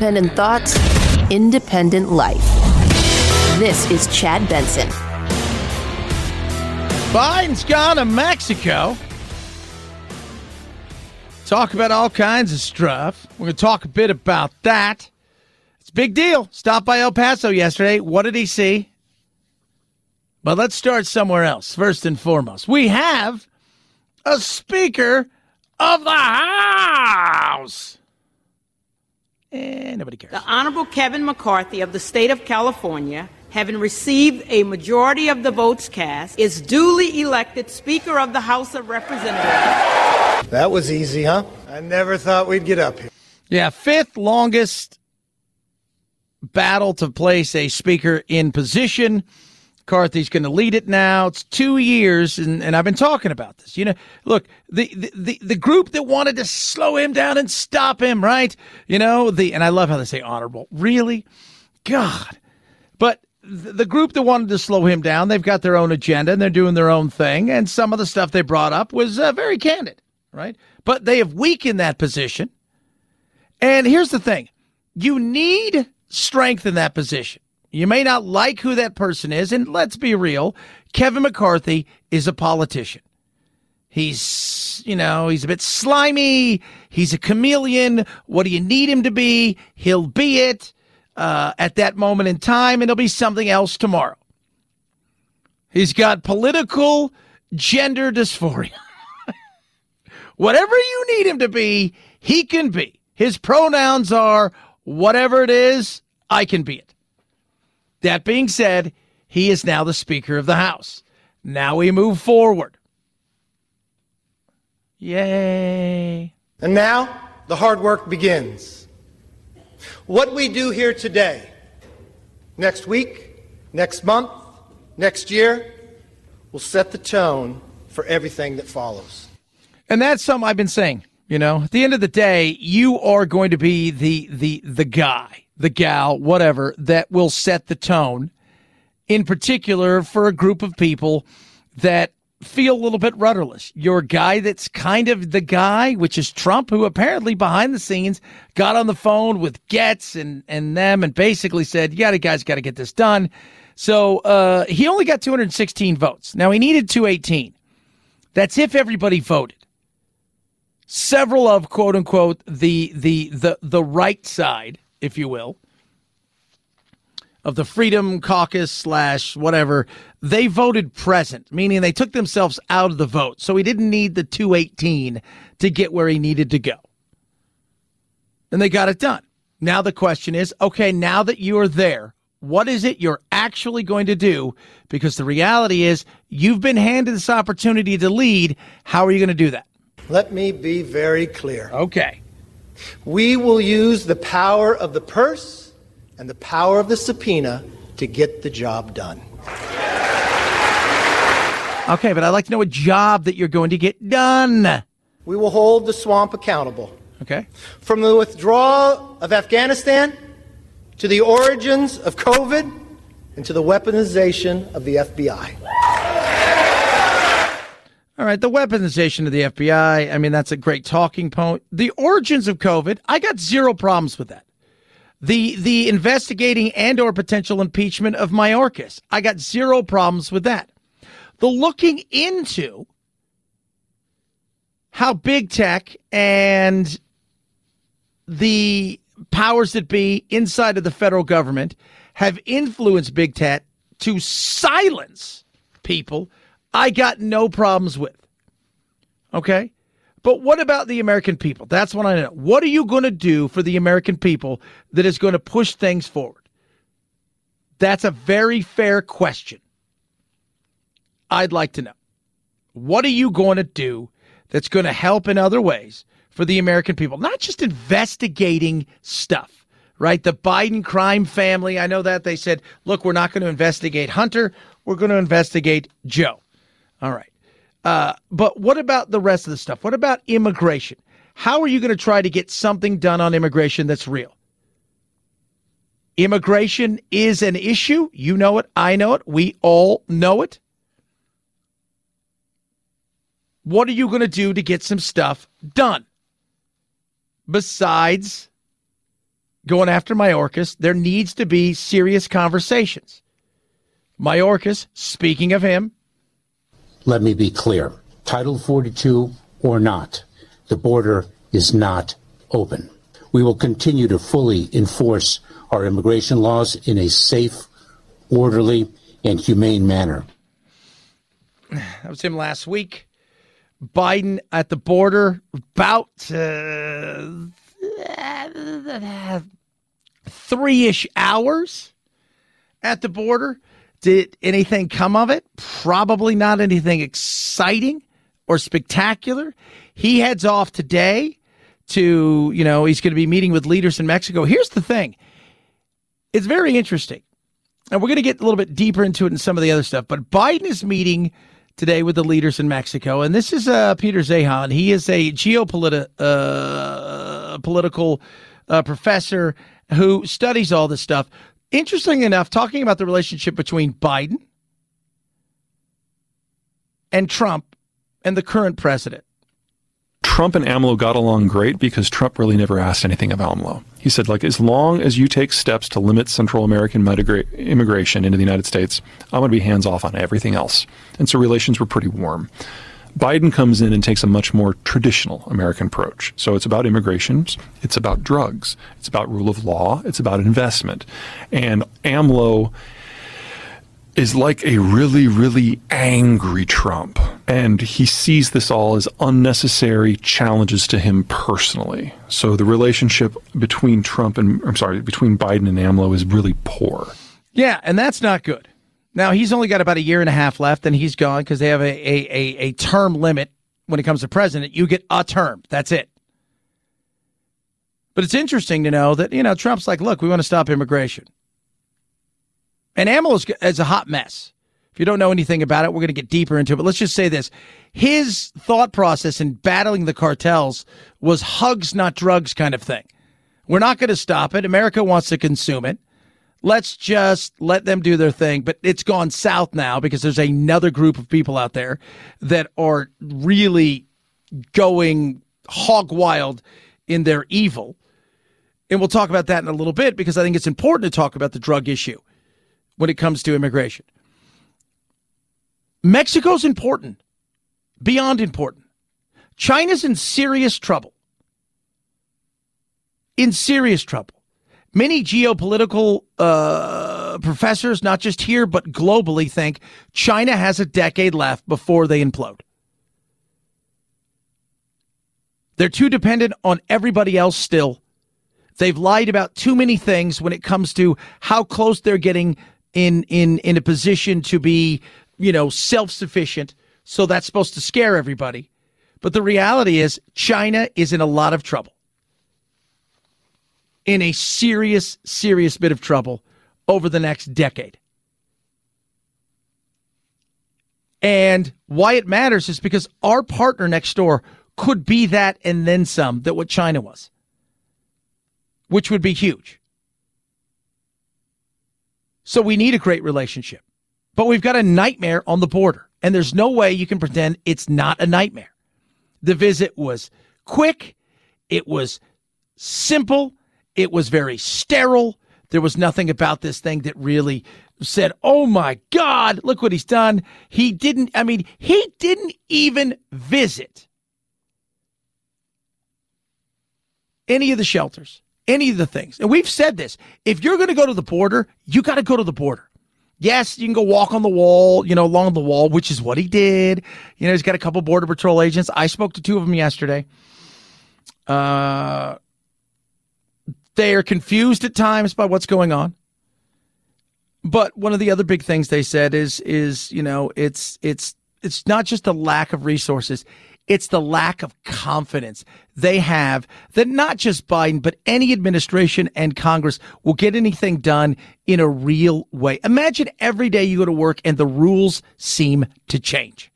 Independent thoughts, independent life. This is Chad Benson. Biden's gone to Mexico. Talk about all kinds of stuff. We're going to talk a bit about that. It's a big deal. Stopped by El Paso yesterday. What did he see? But let's start somewhere else. First and foremost, we have a Speaker of the House. And nobody cares. The Honorable Kevin McCarthy of the state of California, having received a majority of the votes cast, is duly elected Speaker of the House of Representatives. That was easy, huh? I never thought we'd get up here. Yeah, fifth longest battle to place a speaker in position. McCarthy's going to lead it now. It's two years, and, and I've been talking about this. You know, look, the, the, the, the group that wanted to slow him down and stop him, right? You know, the and I love how they say honorable. Really? God. But the group that wanted to slow him down, they've got their own agenda and they're doing their own thing. And some of the stuff they brought up was uh, very candid, right? But they have weakened that position. And here's the thing you need strength in that position. You may not like who that person is, and let's be real, Kevin McCarthy is a politician. He's, you know, he's a bit slimy. He's a chameleon. What do you need him to be? He'll be it uh, at that moment in time, and he'll be something else tomorrow. He's got political gender dysphoria. Whatever you need him to be, he can be. His pronouns are whatever it is, I can be it. That being said, he is now the Speaker of the House. Now we move forward. Yay. And now the hard work begins. What we do here today, next week, next month, next year, will set the tone for everything that follows. And that's something I've been saying. You know, at the end of the day, you are going to be the the the guy, the gal, whatever that will set the tone. In particular, for a group of people that feel a little bit rudderless. You're guy that's kind of the guy, which is Trump, who apparently behind the scenes got on the phone with Gaetz and and them and basically said, "Yeah, the guys got to get this done." So uh, he only got 216 votes. Now he needed 218. That's if everybody voted several of quote unquote the the the the right side, if you will, of the Freedom Caucus slash whatever, they voted present, meaning they took themselves out of the vote. So he didn't need the 218 to get where he needed to go. And they got it done. Now the question is, okay, now that you are there, what is it you're actually going to do? Because the reality is you've been handed this opportunity to lead. How are you going to do that? Let me be very clear. Okay. We will use the power of the purse and the power of the subpoena to get the job done. Okay, but I'd like to know a job that you're going to get done. We will hold the swamp accountable. Okay. From the withdrawal of Afghanistan to the origins of COVID and to the weaponization of the FBI. All right, the weaponization of the FBI, I mean, that's a great talking point. The origins of COVID, I got zero problems with that. The the investigating and or potential impeachment of Mayorkas, I got zero problems with that. The looking into how big tech and the powers that be inside of the federal government have influenced big tech to silence people I got no problems with. Okay? But what about the American people? That's what I know. What are you going to do for the American people that is going to push things forward? That's a very fair question. I'd like to know. What are you going to do that's going to help in other ways for the American people? Not just investigating stuff, right? The Biden crime family, I know that they said, look, we're not going to investigate Hunter, we're going to investigate Joe. All right. Uh, but what about the rest of the stuff? What about immigration? How are you going to try to get something done on immigration that's real? Immigration is an issue. You know it. I know it. We all know it. What are you going to do to get some stuff done? Besides going after Mayorkas, there needs to be serious conversations. Mayorkas, speaking of him, let me be clear Title 42 or not, the border is not open. We will continue to fully enforce our immigration laws in a safe, orderly, and humane manner. That was him last week. Biden at the border, about uh, three ish hours at the border. Did anything come of it? Probably not anything exciting or spectacular. He heads off today to, you know, he's going to be meeting with leaders in Mexico. Here's the thing it's very interesting. And we're going to get a little bit deeper into it in some of the other stuff, but Biden is meeting today with the leaders in Mexico. And this is uh, Peter Zeihan. He is a geopolitical uh, political uh, professor who studies all this stuff. Interesting enough, talking about the relationship between Biden and Trump and the current president. Trump and AMLO got along great because Trump really never asked anything of AMLO. He said, like, as long as you take steps to limit Central American immigration into the United States, I'm going to be hands off on everything else. And so relations were pretty warm. Biden comes in and takes a much more traditional American approach. So it's about immigration, it's about drugs, it's about rule of law, it's about investment. And AMLO is like a really, really angry Trump. And he sees this all as unnecessary challenges to him personally. So the relationship between Trump and, I'm sorry, between Biden and AMLO is really poor. Yeah, and that's not good. Now, he's only got about a year and a half left, and he's gone because they have a, a, a, a term limit when it comes to president. You get a term. That's it. But it's interesting to know that, you know, Trump's like, look, we want to stop immigration. And AMLO is, is a hot mess. If you don't know anything about it, we're going to get deeper into it. But let's just say this. His thought process in battling the cartels was hugs, not drugs kind of thing. We're not going to stop it. America wants to consume it. Let's just let them do their thing. But it's gone south now because there's another group of people out there that are really going hog wild in their evil. And we'll talk about that in a little bit because I think it's important to talk about the drug issue when it comes to immigration. Mexico's important, beyond important. China's in serious trouble. In serious trouble. Many geopolitical uh, professors, not just here, but globally, think China has a decade left before they implode. They're too dependent on everybody else still. They've lied about too many things when it comes to how close they're getting in in in a position to be, you know, self-sufficient. So that's supposed to scare everybody. But the reality is China is in a lot of trouble. In a serious serious bit of trouble over the next decade. And why it matters is because our partner next door could be that and then some that what China was, which would be huge. So we need a great relationship. But we've got a nightmare on the border, and there's no way you can pretend it's not a nightmare. The visit was quick, it was simple, it was very sterile. There was nothing about this thing that really said, Oh my God, look what he's done. He didn't, I mean, he didn't even visit any of the shelters any of the things. And we've said this. If you're going to go to the border, you got to go to the border. Yes, you can go walk on the wall, you know, along the wall, which is what he did. You know, he's got a couple border patrol agents. I spoke to two of them yesterday. Uh, they are confused at times by what's going on. But one of the other big things they said is is, you know, it's it's it's not just a lack of resources. It's the lack of confidence they have that not just Biden, but any administration and Congress will get anything done in a real way. Imagine every day you go to work and the rules seem to change.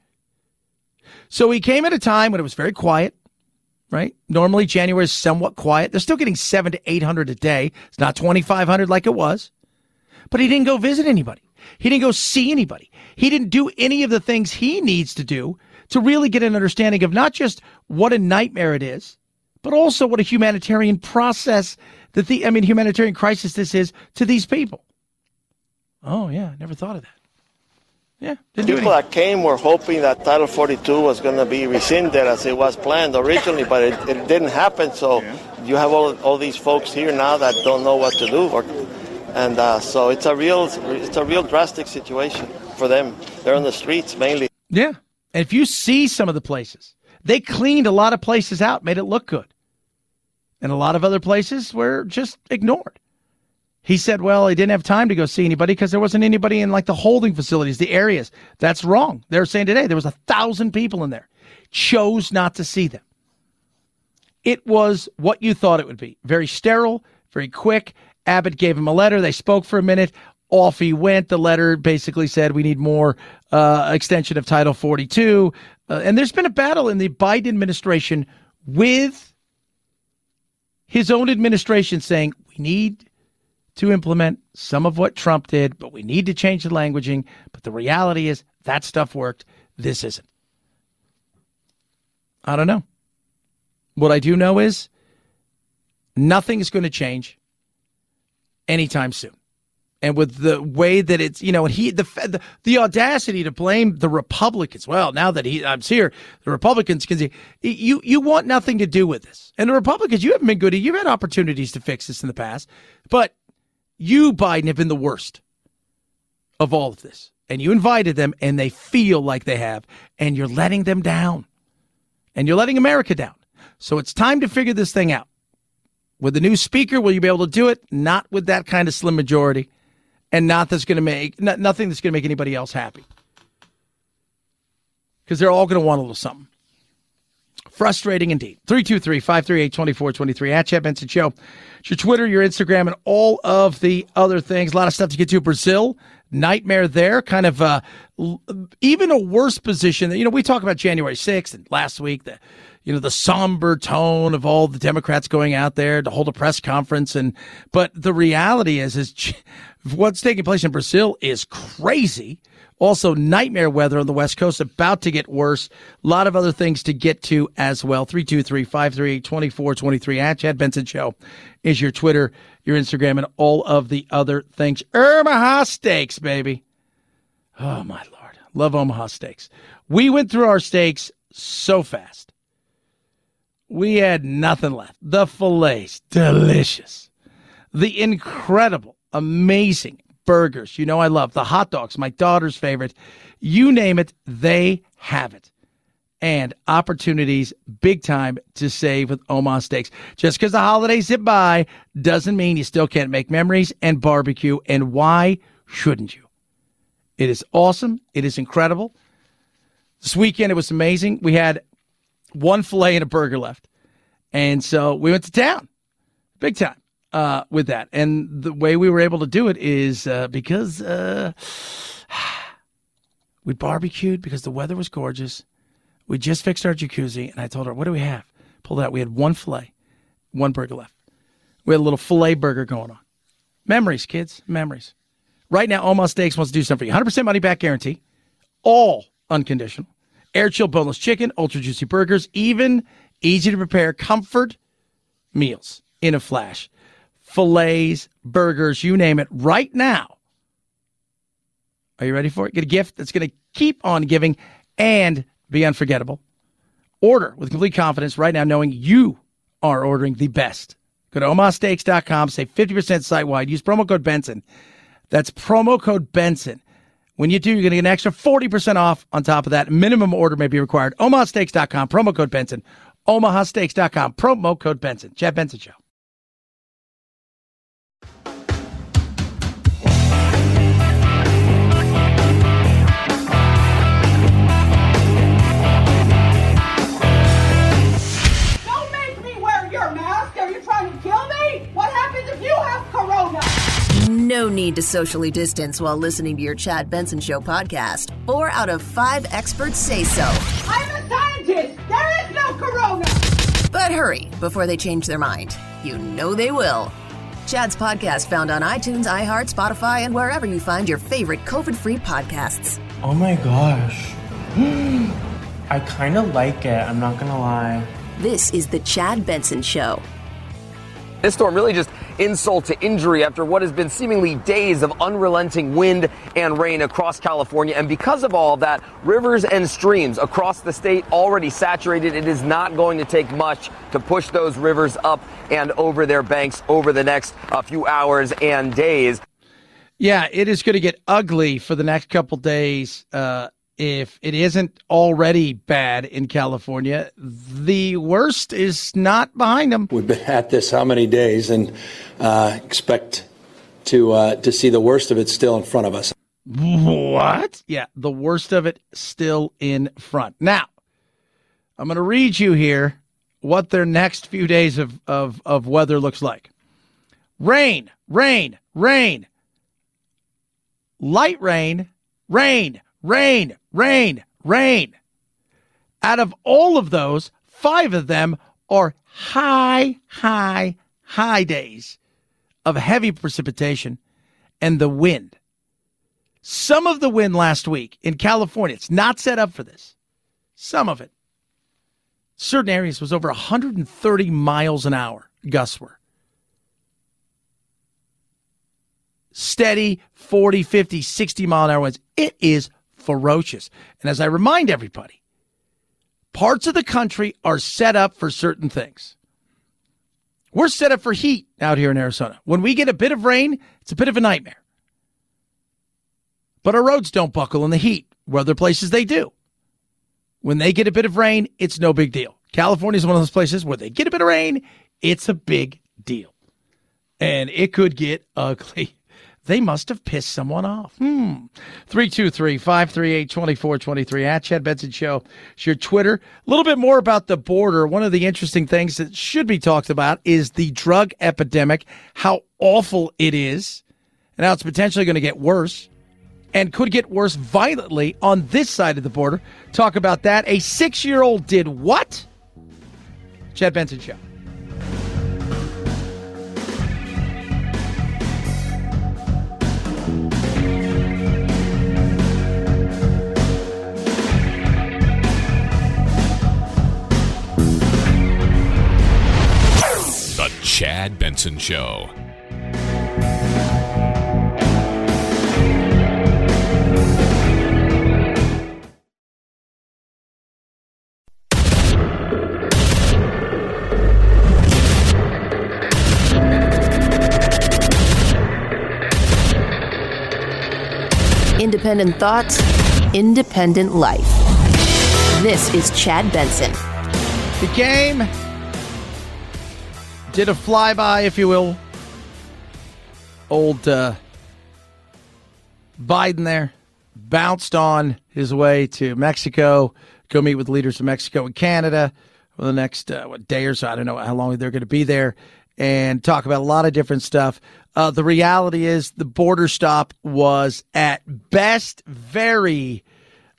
So he came at a time when it was very quiet, right? Normally January is somewhat quiet. They're still getting seven to 800 a day. It's not 2,500 like it was, but he didn't go visit anybody. He didn't go see anybody. He didn't do any of the things he needs to do to really get an understanding of not just what a nightmare it is, but also what a humanitarian process that the, I mean, humanitarian crisis this is to these people. Oh, yeah, never thought of that. Yeah, didn't People that came were hoping that Title 42 was going to be rescinded as it was planned originally, but it, it didn't happen. So you have all, all these folks here now that don't know what to do, or, and uh, so it's a real it's a real drastic situation for them. They're on the streets mainly. Yeah, and if you see some of the places, they cleaned a lot of places out, made it look good, and a lot of other places were just ignored. He said, well, he didn't have time to go see anybody because there wasn't anybody in like the holding facilities, the areas. That's wrong. They're saying today there was a thousand people in there. Chose not to see them. It was what you thought it would be. Very sterile, very quick. Abbott gave him a letter. They spoke for a minute. Off he went. The letter basically said we need more uh, extension of Title 42. Uh, and there's been a battle in the Biden administration with his own administration saying we need to implement some of what Trump did, but we need to change the languaging. But the reality is that stuff worked. This isn't. I don't know. What I do know is nothing is going to change anytime soon. And with the way that it's, you know, and he, the, the, the audacity to blame the Republicans. Well, now that he, I'm here, the Republicans can see you, you want nothing to do with this. And the Republicans, you haven't been good. You've had opportunities to fix this in the past, but you, Biden, have been the worst of all of this. And you invited them, and they feel like they have, and you're letting them down. And you're letting America down. So it's time to figure this thing out. With the new speaker, will you be able to do it? Not with that kind of slim majority, and not that's going to make not, nothing that's going to make anybody else happy. Because they're all going to want a little something. Frustrating indeed. 323 538 2423 at Chad Benson Show. It's your Twitter, your Instagram, and all of the other things. A lot of stuff to get to. Brazil, nightmare there. Kind of uh, even a worse position. You know, we talk about January 6th and last week, the, you know, the somber tone of all the Democrats going out there to hold a press conference. And, but the reality is, is what's taking place in Brazil is crazy. Also, nightmare weather on the West Coast, about to get worse. A lot of other things to get to as well. 323 538 2423 at Chad Benson Show is your Twitter, your Instagram, and all of the other things. Omaha Steaks, baby. Oh, my Lord. Love Omaha Steaks. We went through our steaks so fast. We had nothing left. The fillets, delicious. The incredible, amazing burgers. You know, I love the hot dogs, my daughter's favorite. You name it, they have it. And opportunities big time to save with Omaha Steaks. Just because the holidays zip by doesn't mean you still can't make memories and barbecue. And why shouldn't you? It is awesome. It is incredible. This weekend, it was amazing. We had one filet and a burger left. And so we went to town big time uh, with that. And the way we were able to do it is uh, because uh, we barbecued because the weather was gorgeous. We just fixed our jacuzzi, and I told her, "What do we have?" Pulled out. We had one fillet, one burger left. We had a little fillet burger going on. Memories, kids, memories. Right now, Omaha Steaks wants to do something for you. 100% money back guarantee, all unconditional. Air chill boneless chicken, ultra juicy burgers, even easy to prepare comfort meals in a flash fillets, burgers, you name it, right now. Are you ready for it? Get a gift that's going to keep on giving and be unforgettable. Order with complete confidence right now, knowing you are ordering the best. Go to omahasteaks.com, save 50% site wide. Use promo code Benson. That's promo code Benson. When you do, you're going to get an extra 40% off on top of that. Minimum order may be required. omahasteaks.com, promo code Benson. omahasteaks.com, promo code Benson. Chad Benson Show. No need to socially distance while listening to your Chad Benson Show podcast. Four out of five experts say so. I'm a scientist. There is no corona. But hurry before they change their mind. You know they will. Chad's podcast found on iTunes, iHeart, Spotify, and wherever you find your favorite COVID free podcasts. Oh my gosh. I kind of like it, I'm not gonna lie. This is The Chad Benson Show. This storm really just insult to injury after what has been seemingly days of unrelenting wind and rain across California. And because of all that, rivers and streams across the state already saturated. It is not going to take much to push those rivers up and over their banks over the next uh, few hours and days. Yeah, it is going to get ugly for the next couple days. Uh, if it isn't already bad in California, the worst is not behind them. We've been at this how many days, and uh, expect to uh, to see the worst of it still in front of us. What? Yeah, the worst of it still in front. Now, I'm going to read you here what their next few days of, of, of weather looks like. Rain, rain, rain. Light rain, rain, rain, rain, rain. Out of all of those, five of them are high, high, high days of heavy precipitation and the wind. Some of the wind last week in California, it's not set up for this. Some of it. Certain areas was over 130 miles an hour, gusts were. Steady 40, 50, 60 mile an hour winds. It is ferocious. And as I remind everybody, parts of the country are set up for certain things. We're set up for heat out here in Arizona. When we get a bit of rain, it's a bit of a nightmare. But our roads don't buckle in the heat, where other places they do. When they get a bit of rain, it's no big deal. California is one of those places where they get a bit of rain, it's a big deal. And it could get ugly. They must have pissed someone off. Hmm. 323 538 2423 at Chad Benson Show. It's your Twitter. A little bit more about the border. One of the interesting things that should be talked about is the drug epidemic, how awful it is, and how it's potentially going to get worse and could get worse violently on this side of the border. Talk about that. A six year old did what? Chad Benson Show. Chad Benson Show. Independent thoughts, independent life. This is Chad Benson. The game did a flyby, if you will. Old uh, Biden there bounced on his way to Mexico, go meet with leaders of Mexico and Canada for the next uh, what day or so. I don't know how long they're going to be there and talk about a lot of different stuff. Uh, the reality is the border stop was at best very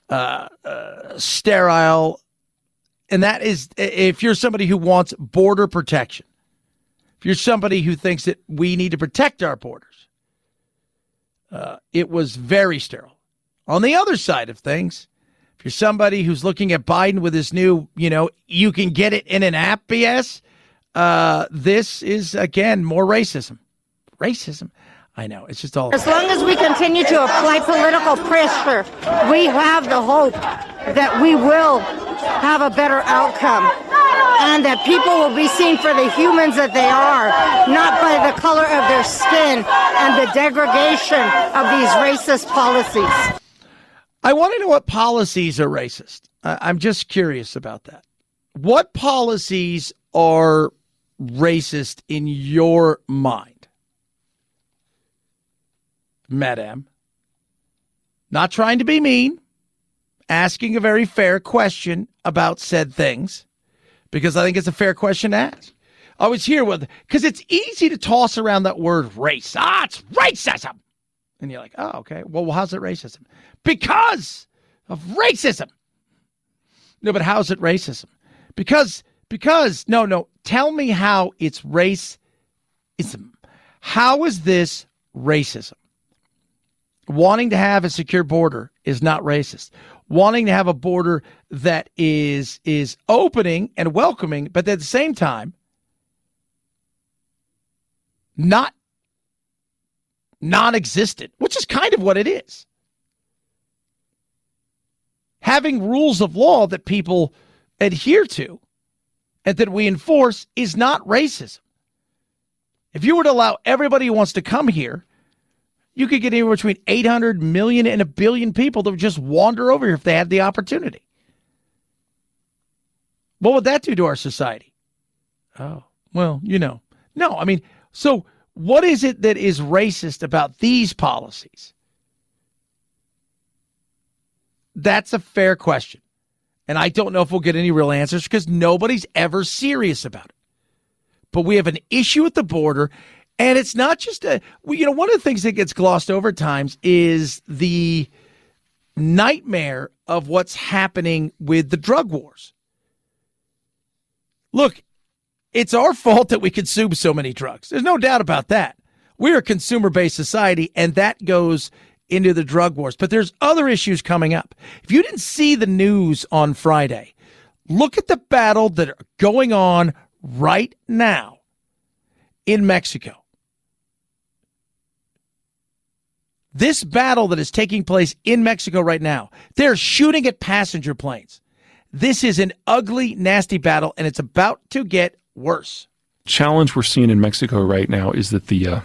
uh, uh, sterile. And that is if you're somebody who wants border protection, if you're somebody who thinks that we need to protect our borders, uh, it was very sterile. On the other side of things, if you're somebody who's looking at Biden with his new, you know, you can get it in an app BS, uh, this is, again, more racism racism. I know. It's just all. As long as we continue to apply political pressure, we have the hope that we will have a better outcome and that people will be seen for the humans that they are, not by the color of their skin and the degradation of these racist policies. I want to know what policies are racist. I'm just curious about that. What policies are racist in your mind? Madam. Not trying to be mean, asking a very fair question about said things because I think it's a fair question to ask. I was here with, because it's easy to toss around that word race. Ah, it's racism. And you're like, oh, okay. Well, how's it racism? Because of racism. No, but how's it racism? Because, because, no, no. Tell me how it's racism. How is this racism? wanting to have a secure border is not racist. Wanting to have a border that is is opening and welcoming, but at the same time not non-existent, which is kind of what it is. Having rules of law that people adhere to and that we enforce is not racism. If you were to allow everybody who wants to come here, you could get anywhere between 800 million and a billion people that would just wander over here if they had the opportunity. What would that do to our society? Oh, well, you know. No, I mean, so what is it that is racist about these policies? That's a fair question. And I don't know if we'll get any real answers because nobody's ever serious about it. But we have an issue at the border. And it's not just a, you know, one of the things that gets glossed over times is the nightmare of what's happening with the drug wars. Look, it's our fault that we consume so many drugs. There's no doubt about that. We're a consumer based society, and that goes into the drug wars. But there's other issues coming up. If you didn't see the news on Friday, look at the battle that are going on right now in Mexico. This battle that is taking place in Mexico right now, they're shooting at passenger planes. This is an ugly, nasty battle, and it's about to get worse. Challenge we're seeing in Mexico right now is that the uh,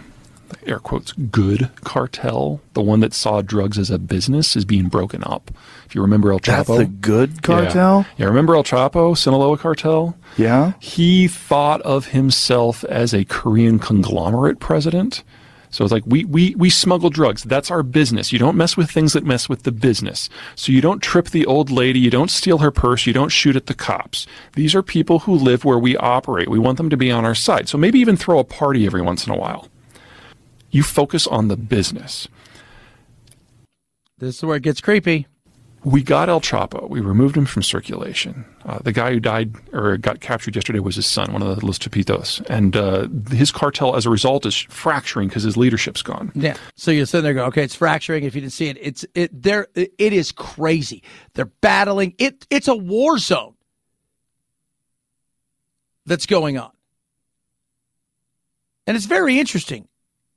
air quotes good cartel, the one that saw drugs as a business, is being broken up. If you remember El Chapo, That's the good cartel. Yeah, yeah remember El Chapo, Sinaloa cartel? Yeah. He thought of himself as a Korean conglomerate president. So it's like we, we, we smuggle drugs. That's our business. You don't mess with things that mess with the business. So you don't trip the old lady. You don't steal her purse. You don't shoot at the cops. These are people who live where we operate. We want them to be on our side. So maybe even throw a party every once in a while. You focus on the business. This is where it gets creepy. We got El Chapo. We removed him from circulation. Uh, the guy who died or got captured yesterday was his son, one of the Los Chapitos. And uh, his cartel, as a result, is fracturing because his leadership's gone. Yeah. So you're sitting there going, okay, it's fracturing. If you didn't see it, it's it there. It is crazy. They're battling. It. It's a war zone that's going on, and it's very interesting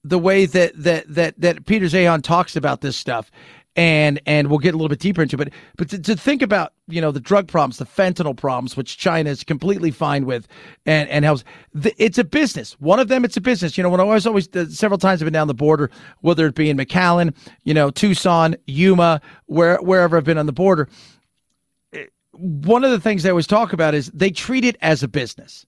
the way that that that that Peter Zeihan talks about this stuff and and we'll get a little bit deeper into it. But to, to, think about you know the drug problems, the fentanyl problems, which China is completely fine with, and and helps. It's a business. One of them, it's a business. You know, when I was always uh, several times I've been down the border, whether it be in McAllen, you know, Tucson, Yuma, where wherever I've been on the border. Eh, one of the things they always talk about is they treat it as a business.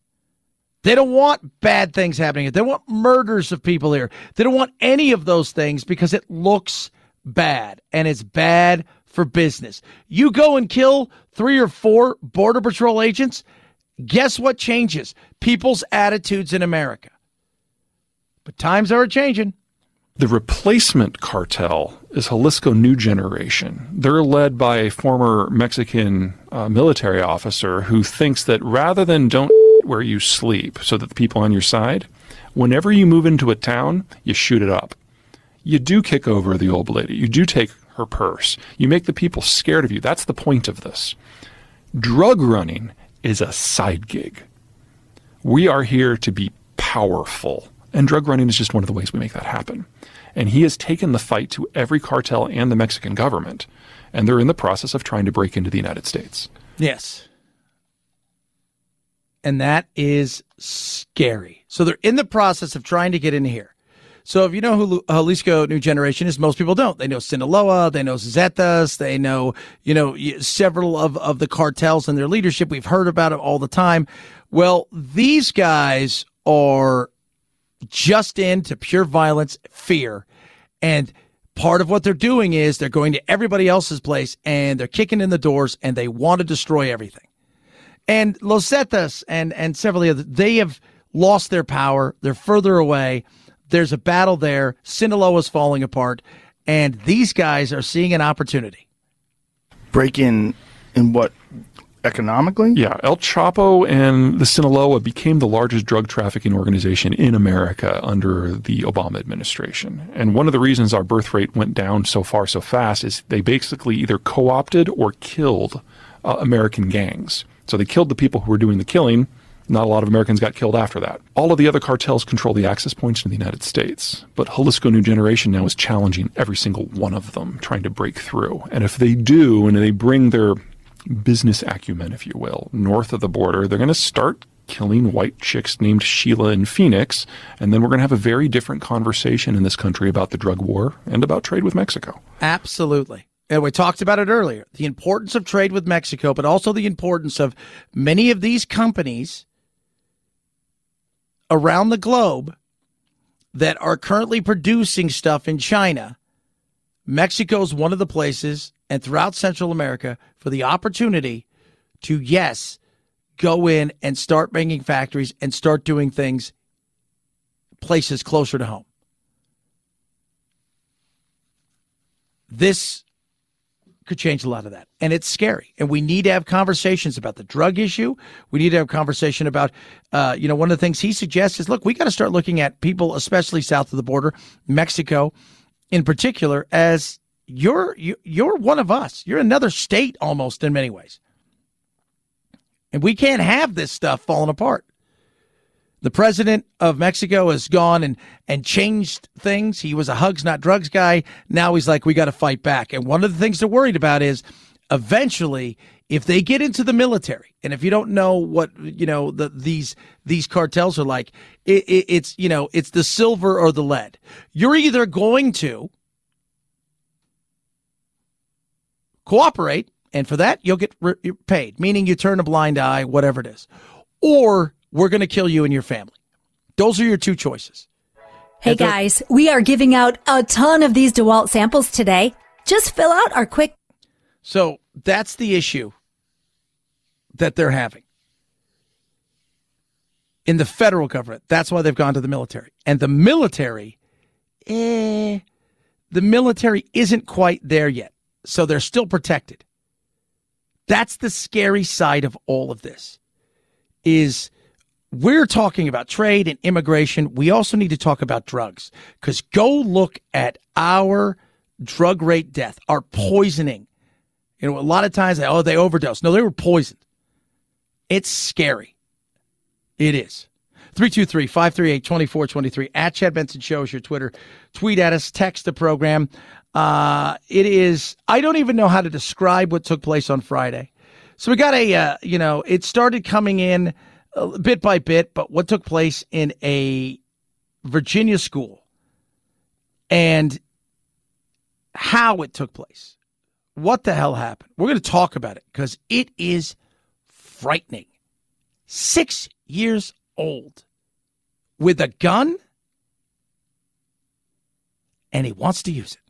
They don't want bad things happening. They don't want murders of people here. They don't want any of those things because it looks bad and it's bad for business. You go and kill three or four Border Patrol agents, guess what changes? People's attitudes in America. But times are changing. The replacement cartel is Jalisco New Generation. They're led by a former Mexican uh, military officer who thinks that rather than don't where you sleep so that the people on your side, whenever you move into a town, you shoot it up you do kick over the old lady. You do take her purse. You make the people scared of you. That's the point of this. Drug running is a side gig. We are here to be powerful. And drug running is just one of the ways we make that happen. And he has taken the fight to every cartel and the Mexican government. And they're in the process of trying to break into the United States. Yes. And that is scary. So they're in the process of trying to get in here. So if you know who uh, Jalisco New Generation is, most people don't. They know Sinaloa, they know Zetas, they know, you know, several of, of the cartels and their leadership. We've heard about it all the time. Well, these guys are just into pure violence, fear. And part of what they're doing is they're going to everybody else's place and they're kicking in the doors and they want to destroy everything. And Los Zetas and, and several others, they have lost their power. They're further away. There's a battle there. Sinaloa is falling apart, and these guys are seeing an opportunity. Break in in what economically? Yeah, El Chapo and the Sinaloa became the largest drug trafficking organization in America under the Obama administration. And one of the reasons our birth rate went down so far so fast is they basically either co opted or killed uh, American gangs. So they killed the people who were doing the killing. Not a lot of Americans got killed after that. All of the other cartels control the access points to the United States. But Jalisco New Generation now is challenging every single one of them, trying to break through. And if they do, and they bring their business acumen, if you will, north of the border, they're going to start killing white chicks named Sheila in Phoenix. And then we're going to have a very different conversation in this country about the drug war and about trade with Mexico. Absolutely. And we talked about it earlier the importance of trade with Mexico, but also the importance of many of these companies around the globe that are currently producing stuff in China. Mexico is one of the places, and throughout Central America, for the opportunity to, yes, go in and start making factories and start doing things places closer to home. This could change a lot of that. And it's scary. And we need to have conversations about the drug issue. We need to have conversation about, uh, you know, one of the things he suggests is look, we got to start looking at people, especially south of the border, Mexico in particular, as you're, you're one of us. You're another state almost in many ways. And we can't have this stuff falling apart. The president of Mexico has gone and, and changed things. He was a hugs, not drugs guy. Now he's like, we got to fight back. And one of the things they're worried about is eventually, if they get into the military, and if you don't know what you know the, these these cartels are like, it, it, it's you know it's the silver or the lead. You're either going to cooperate, and for that you'll get re- paid, meaning you turn a blind eye, whatever it is, or we're going to kill you and your family. Those are your two choices. Hey guys, we are giving out a ton of these DeWalt samples today. Just fill out our quick. So that's the issue that they're having in the federal government. That's why they've gone to the military. And the military, eh, the military isn't quite there yet. So they're still protected. That's the scary side of all of this is we're talking about trade and immigration. We also need to talk about drugs because go look at our drug rate death, our poisoning. You know, a lot of times, oh, they overdosed. No, they were poisoned. It's scary. It is. 323 538 2423 at Chad Benson Show is your Twitter. Tweet at us, text the program. Uh, it is, I don't even know how to describe what took place on Friday. So we got a, uh, you know, it started coming in Uh, bit by bit, but what took place in a Virginia school and how it took place. What the hell happened? We're going to talk about it because it is frightening. Six years old with a gun and he wants to use it.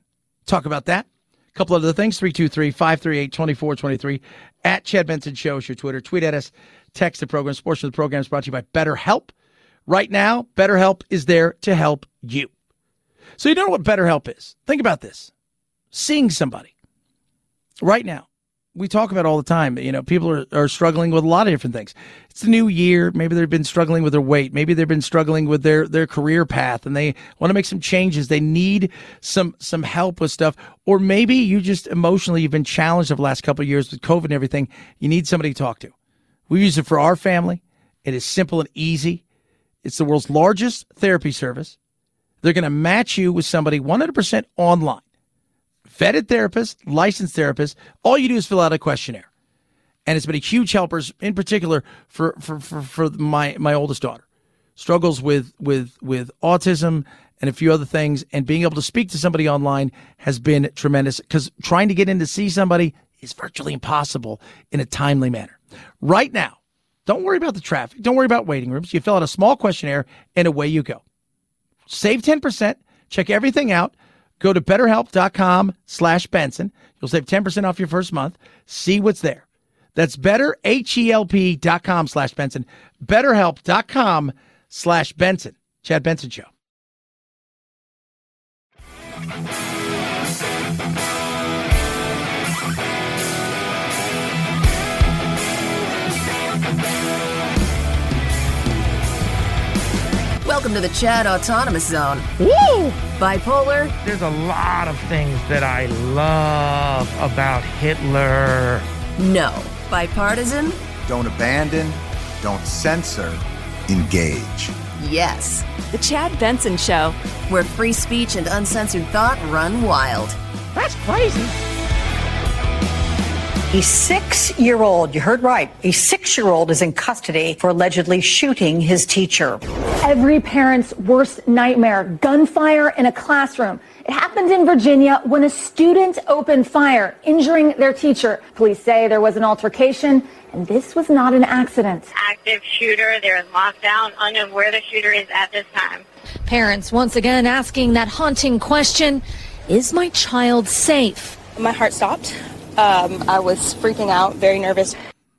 Talk about that. A couple other things 323 538 2423 at Chad Benson Show is your Twitter. Tweet at us text the program. Sports the program is brought to you by BetterHelp. Right now, BetterHelp is there to help you. So you know what BetterHelp is. Think about this. Seeing somebody right now. We talk about all the time. You know, people are, are struggling with a lot of different things. It's the new year. Maybe they've been struggling with their weight. Maybe they've been struggling with their, their career path and they want to make some changes. They need some, some help with stuff. Or maybe you just emotionally, you've been challenged over the last couple of years with COVID and everything. You need somebody to talk to. We use it for our family. It is simple and easy. It's the world's largest therapy service. They're going to match you with somebody 100% online. Vetted therapist, licensed therapist. All you do is fill out a questionnaire. And it's been a huge helper, in particular for, for, for, for my, my oldest daughter. Struggles with, with, with autism and a few other things. And being able to speak to somebody online has been tremendous because trying to get in to see somebody is virtually impossible in a timely manner. Right now, don't worry about the traffic. Don't worry about waiting rooms. You fill out a small questionnaire and away you go. Save 10%. Check everything out. Go to betterhelp.com slash Benson. You'll save 10% off your first month. See what's there. That's betterhelp.com slash Benson. Betterhelp.com slash Benson. Chad Benson Show. Welcome to the Chad Autonomous Zone. Woo! Bipolar? There's a lot of things that I love about Hitler. No. Bipartisan? Don't abandon, don't censor, engage. Yes. The Chad Benson Show, where free speech and uncensored thought run wild. That's crazy. A six year old, you heard right, a six year old is in custody for allegedly shooting his teacher. Every parent's worst nightmare gunfire in a classroom. It happened in Virginia when a student opened fire, injuring their teacher. Police say there was an altercation, and this was not an accident. Active shooter, there is lockdown, unknown where the shooter is at this time. Parents once again asking that haunting question Is my child safe? My heart stopped. Um, I was freaking out, very nervous.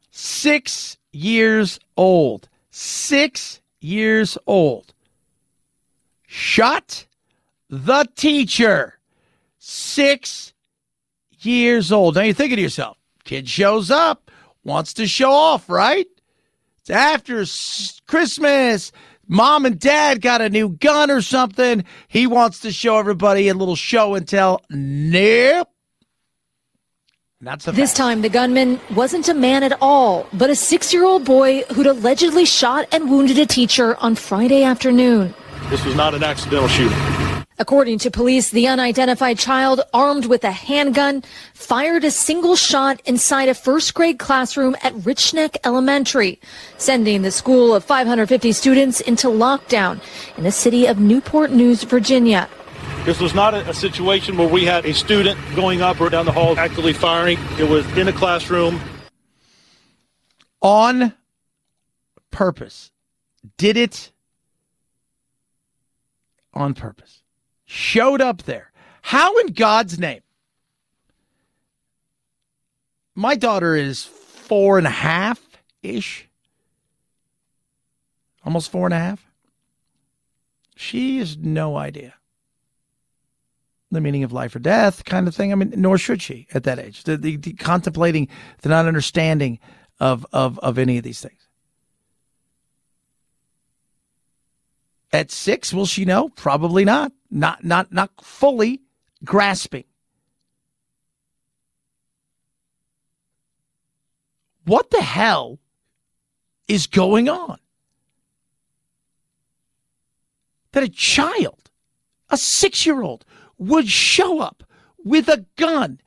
Six years old. Six years old. Shot the teacher. Six years old. Now you're thinking to yourself, kid shows up, wants to show off, right? It's after Christmas. Mom and dad got a new gun or something. He wants to show everybody a little show and tell. Nope. Not so this time, the gunman wasn't a man at all, but a six year old boy who'd allegedly shot and wounded a teacher on Friday afternoon. This was not an accidental shooting. According to police, the unidentified child, armed with a handgun, fired a single shot inside a first grade classroom at Richneck Elementary, sending the school of 550 students into lockdown in the city of Newport News, Virginia. This was not a, a, situation where we had a student going up or down the hall actively firing. It was in a classroom. On purpose. Did it on purpose. Showed up there. How in God's name? My daughter is four and a half ish. Almost four and a half. She has no idea the meaning of life or death kind of thing. I mean, nor should she at that age. The, the, the contemplating, the not understanding of, of, of any of these things. At six, will she know? Probably not. Not, not, not fully grasping. What the hell is going on? That a child, a six year old, would show up with a gun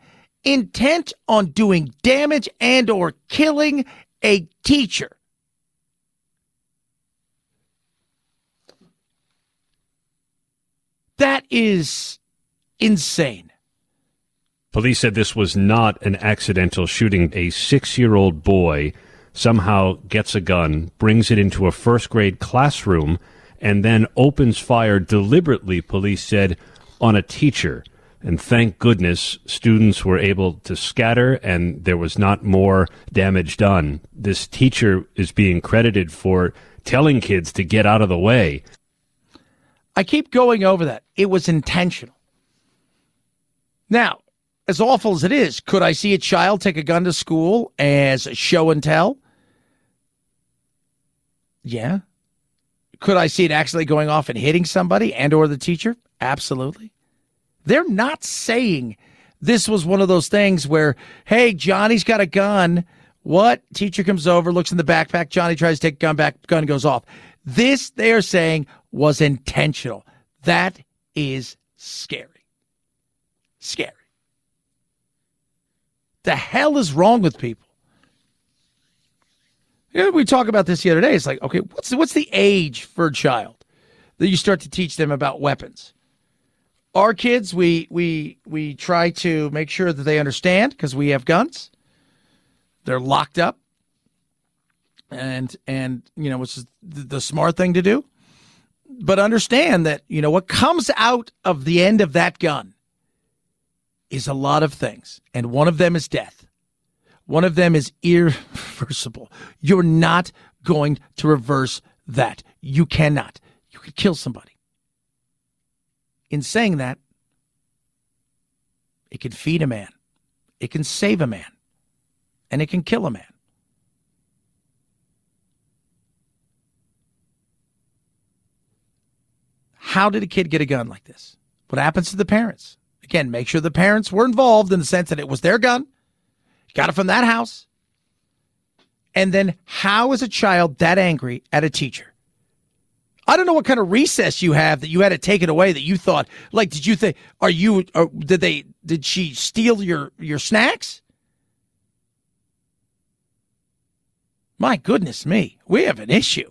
intent on doing damage and or killing a teacher. That is insane. Police said this was not an accidental shooting. A six year old boy somehow gets a gun, brings it into a first grade classroom, and then opens fire deliberately, police said, on a teacher. And thank goodness students were able to scatter and there was not more damage done. This teacher is being credited for telling kids to get out of the way. I keep going over that. It was intentional. Now, as awful as it is, could I see a child take a gun to school as show and tell? Yeah. Could I see it actually going off and hitting somebody and or the teacher? Absolutely. They're not saying this was one of those things where, hey, Johnny's got a gun. What? Teacher comes over, looks in the backpack. Johnny tries to take gun back, gun goes off. This, they are saying, was intentional. That is scary. Scary. The hell is wrong with people? Know, we talked about this the other day. It's like, okay, what's what's the age for a child that you start to teach them about weapons? our kids, we we we try to make sure that they understand because we have guns. They're locked up, and and you know which is the smart thing to do. But understand that you know what comes out of the end of that gun is a lot of things, and one of them is death. One of them is irreversible. You're not going to reverse that. You cannot. You could kill somebody. In saying that, it can feed a man, it can save a man, and it can kill a man. How did a kid get a gun like this? What happens to the parents? Again, make sure the parents were involved in the sense that it was their gun. Got it from that house. And then how is a child that angry at a teacher? I don't know what kind of recess you have that you had to take it away that you thought like did you think are you or did they did she steal your your snacks? My goodness me, we have an issue.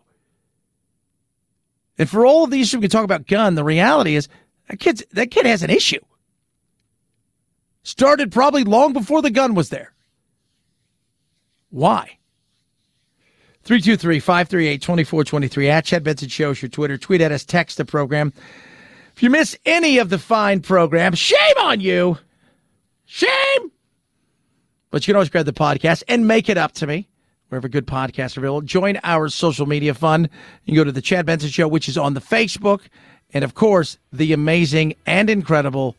And for all of these we can talk about gun, the reality is that kid's that kid has an issue. Started probably long before the gun was there. Why? 323 538 2423 at Chad Benson Shows your Twitter. Tweet at us, text the program. If you miss any of the fine program, shame on you. Shame. But you can always grab the podcast and make it up to me wherever good podcasts are available. Join our social media fun. You go to the Chad Benson Show, which is on the Facebook, and of course, the amazing and incredible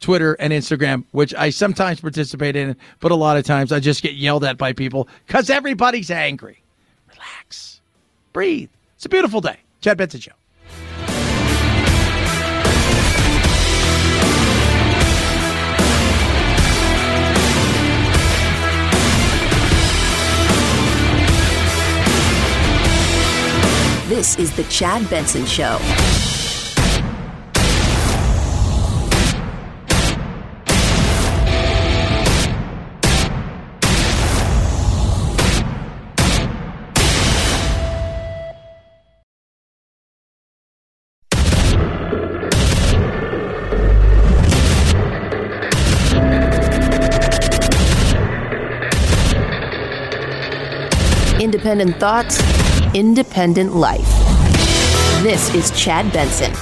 Twitter and Instagram, which I sometimes participate in, but a lot of times I just get yelled at by people because everybody's angry. Relax. Breathe. It's a beautiful day. Chad Benson Show. This is the Chad Benson Show. Independent thoughts, independent life. This is Chad Benson.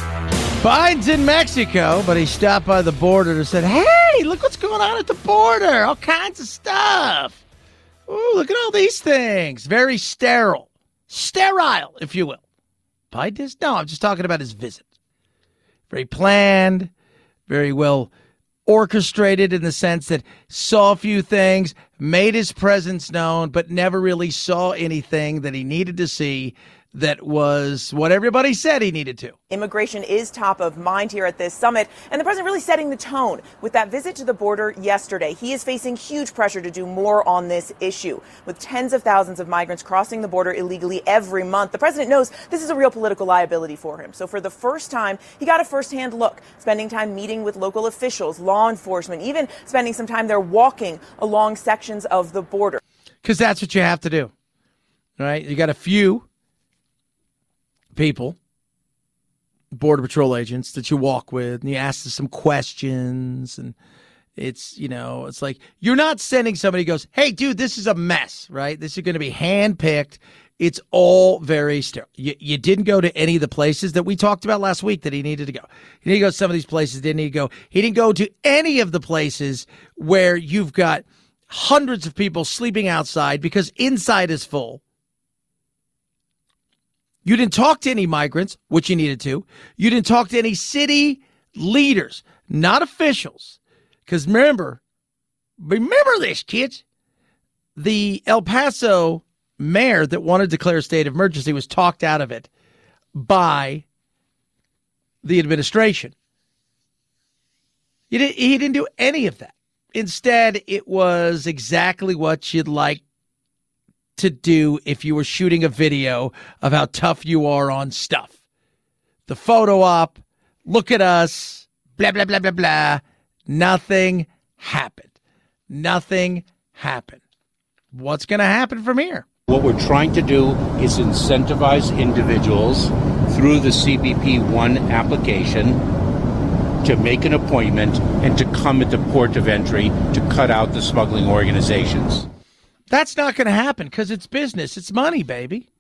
Biden's in Mexico, but he stopped by the border and said, Hey, look what's going on at the border. All kinds of stuff. Ooh, look at all these things. Very sterile. Sterile, if you will. Biden is? No, I'm just talking about his visit. Very planned, very well orchestrated in the sense that saw a few things, made his presence known, but never really saw anything that he needed to see that was what everybody said he needed to. Immigration is top of mind here at this summit, and the president really setting the tone with that visit to the border yesterday. He is facing huge pressure to do more on this issue. With tens of thousands of migrants crossing the border illegally every month, the president knows this is a real political liability for him. So for the first time, he got a firsthand look, spending time meeting with local officials, law enforcement, even spending some time there walking along sections of the border. Because that's what you have to do, right? You got a few people, border patrol agents that you walk with, and you ask them some questions, and it's you know, it's like you're not sending somebody who goes, "Hey, dude, this is a mess," right? This is going to be handpicked. It's all very sterile. You, you didn't go to any of the places that we talked about last week that he needed to go. He didn't go to some of these places. Didn't to go. He didn't go to any of the places where you've got hundreds of people sleeping outside because inside is full you didn't talk to any migrants, which you needed to. You didn't talk to any city leaders, not officials. Because remember, remember this, kids. The El Paso mayor that wanted to declare a state of emergency was talked out of it by the administration. He didn't, he didn't do any of that. Instead, it was exactly what you'd like to do if you were shooting a video of how tough you are on stuff. The photo op, look at us, blah, blah, blah, blah, blah. Nothing happened. Nothing happened. What's going to happen from here? What we're trying to do is incentivize individuals through the CBP One application to make an appointment and to come at the port of entry to cut out the smuggling organizations. That's not going to happen because it's business. It's money, baby.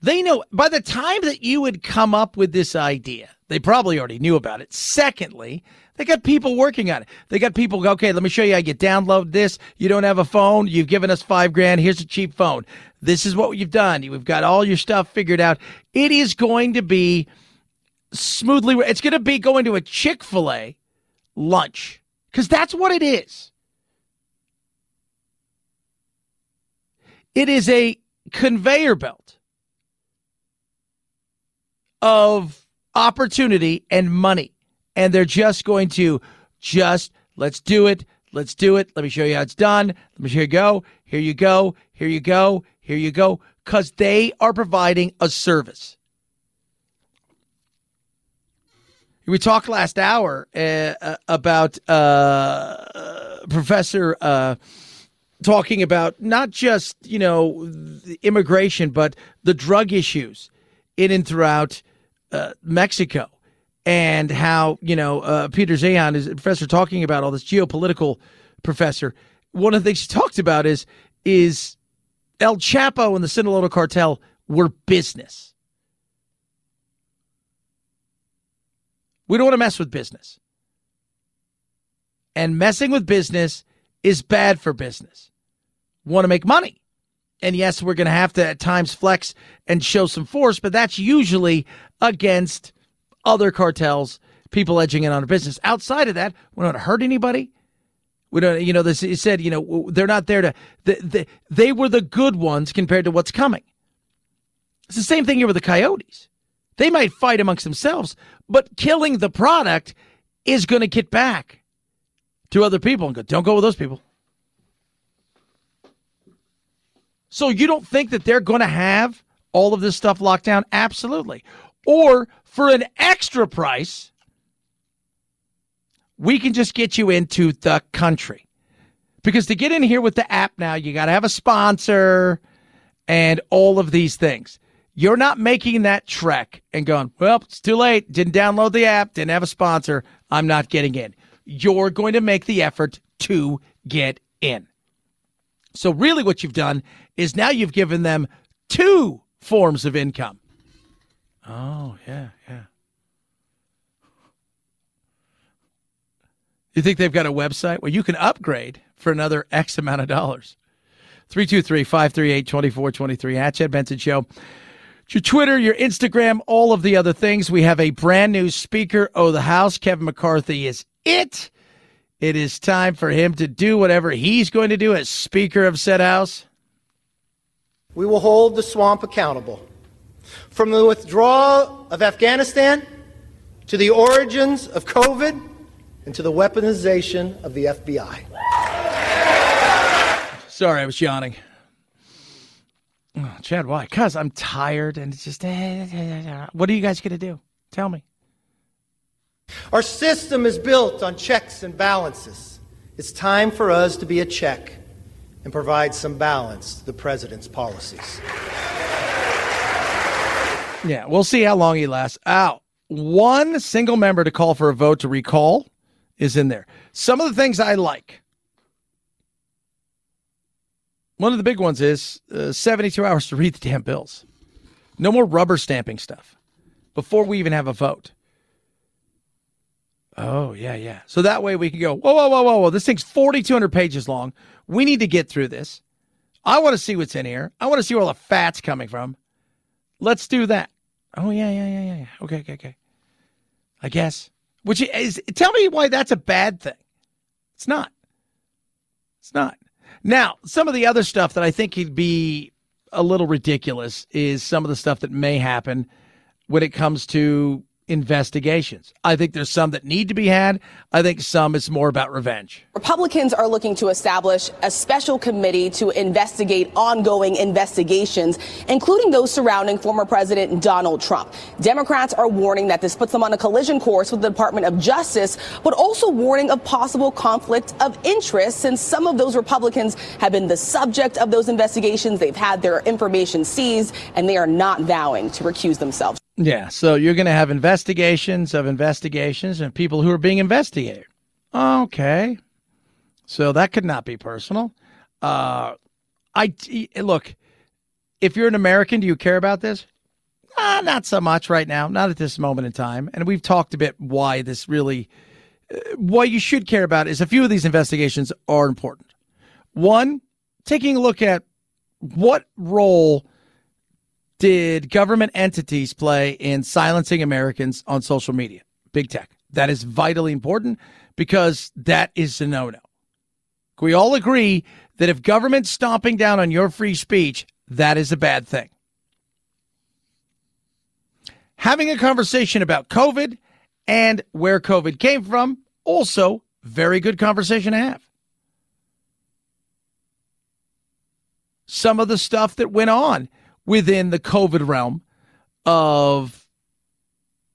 They know by the time that you would come up with this idea, they probably already knew about it. Secondly, they got people working on it. They got people go, okay, let me show you how you download this. You don't have a phone. You've given us five grand. Here's a cheap phone. This is what you've done. We've got all your stuff figured out. It is going to be smoothly, it's going to be going to a Chick fil A lunch because that's what it is. It is a conveyor belt of opportunity and money. And they're just going to just let's do it. Let's do it. Let me show you how it's done. Let me show you go. Here you go. Here you go. Here you go. Because they are providing a service. We talked last hour uh, uh, about uh, Professor uh, talking about not just you know immigration, but the drug issues in and throughout uh, Mexico, and how you know uh, Peter Zeihan is professor talking about all this geopolitical professor. One of the things he talked about is is El Chapo and the Sinaloa cartel were business. We don't want to mess with business. And messing with business is bad for business. Want to make money. And yes, we're going to have to at times flex and show some force, but that's usually against other cartels, people edging in on a business. Outside of that, we don't hurt anybody. We don't, you know, this it said, you know, they're not there to, they were the good ones compared to what's coming. It's the same thing here with the coyotes. They might fight amongst themselves, but killing the product is going to get back to other people and go, don't go with those people. So you don't think that they're going to have all of this stuff locked down? Absolutely. Or for an extra price, we can just get you into the country. Because to get in here with the app now, you got to have a sponsor and all of these things. You're not making that trek and going, well, it's too late. Didn't download the app, didn't have a sponsor. I'm not getting in. You're going to make the effort to get in. So, really, what you've done is now you've given them two forms of income. Oh, yeah, yeah. You think they've got a website? Well, you can upgrade for another X amount of dollars. 323 538 2423 at Chad Benson Show. Your Twitter, your Instagram, all of the other things. We have a brand new Speaker of the House. Kevin McCarthy is it. It is time for him to do whatever he's going to do as Speaker of said House. We will hold the swamp accountable. From the withdrawal of Afghanistan to the origins of COVID and to the weaponization of the FBI. Sorry, I was yawning. Oh, Chad, why? Because I'm tired and it's just. Eh, eh, eh, what are you guys going to do? Tell me. Our system is built on checks and balances. It's time for us to be a check and provide some balance to the president's policies. Yeah, we'll see how long he lasts. Out. One single member to call for a vote to recall is in there. Some of the things I like. One of the big ones is uh, 72 hours to read the damn bills. No more rubber stamping stuff before we even have a vote. Oh, yeah, yeah. So that way we can go, whoa, whoa, whoa, whoa, whoa. This thing's 4,200 pages long. We need to get through this. I want to see what's in here. I want to see where all the fat's coming from. Let's do that. Oh, yeah, yeah, yeah, yeah. Okay, okay, okay. I guess. Which is, tell me why that's a bad thing. It's not. It's not. Now, some of the other stuff that I think could be a little ridiculous is some of the stuff that may happen when it comes to investigations. I think there's some that need to be had. I think some it's more about revenge. Republicans are looking to establish a special committee to investigate ongoing investigations, including those surrounding former President Donald Trump. Democrats are warning that this puts them on a collision course with the Department of Justice, but also warning of possible conflict of interest since some of those Republicans have been the subject of those investigations. They've had their information seized and they are not vowing to recuse themselves. Yeah, so you're going to have investigations of investigations and people who are being investigated. Okay. So that could not be personal. Uh, I look, if you're an American, do you care about this? Uh, not so much right now, not at this moment in time. And we've talked a bit why this really, uh, why you should care about is a few of these investigations are important. One, taking a look at what role did government entities play in silencing Americans on social media? Big tech. That is vitally important because that is a no no. We all agree that if government's stomping down on your free speech, that is a bad thing. having a conversation about COVID and where COVID came from. Also, very good conversation to have. Some of the stuff that went on within the COVID realm of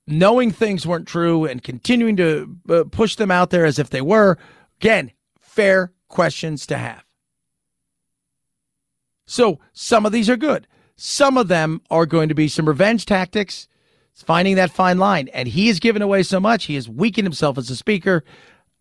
knowing things weren't true and continuing to uh, push them out there as if they were. Again, fair questions to have. So some of these are good. Some of them are going to be some revenge tactics. It's finding that fine line. And he has given away so much. He has weakened himself as a speaker.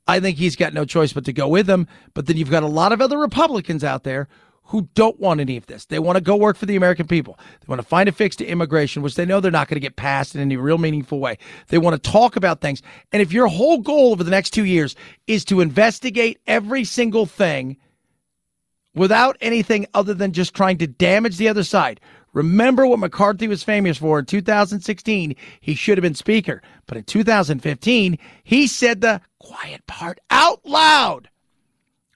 I think he's got no choice but to go with them. But then you've got a lot of other Republicans out there who don't want any of this. They want to go work for the American people. They want to find a fix to immigration, which they know they're not going to get passed in any real meaningful way. They want to talk about things. And if your whole goal over the next two years is to investigate every single thing without anything other than just trying to damage the other side, Remember what McCarthy was famous for in 2016. He should have been speaker. But in 2015, he said the quiet part out loud.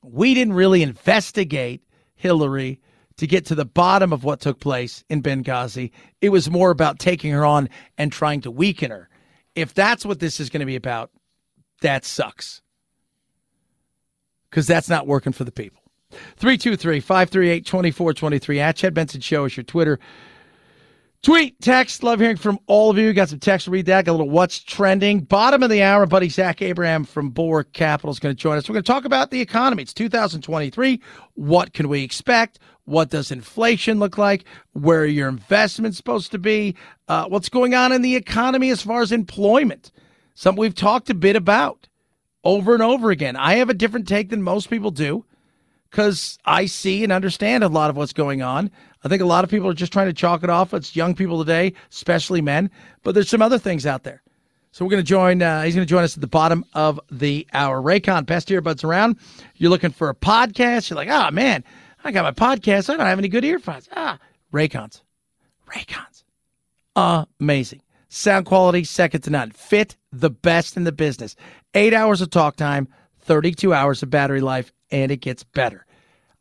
We didn't really investigate Hillary to get to the bottom of what took place in Benghazi. It was more about taking her on and trying to weaken her. If that's what this is going to be about, that sucks. Because that's not working for the people. 323 538 2423 at Chad Benson Show is your Twitter. Tweet, text, love hearing from all of you. Got some text to read that. Got a little what's trending. Bottom of the hour, buddy Zach Abraham from Bulwark Capital is going to join us. We're going to talk about the economy. It's 2023. What can we expect? What does inflation look like? Where are your investments supposed to be? Uh, what's going on in the economy as far as employment? Something we've talked a bit about over and over again. I have a different take than most people do because I see and understand a lot of what's going on. I think a lot of people are just trying to chalk it off. It's young people today, especially men, but there's some other things out there. So we're going to join. Uh, he's going to join us at the bottom of the hour. Raycon, best earbuds around. You're looking for a podcast. You're like, oh man, I got my podcast. I don't have any good earphones. Ah, Raycons, Raycons, amazing sound quality, second to none. Fit the best in the business. Eight hours of talk time, 32 hours of battery life, and it gets better.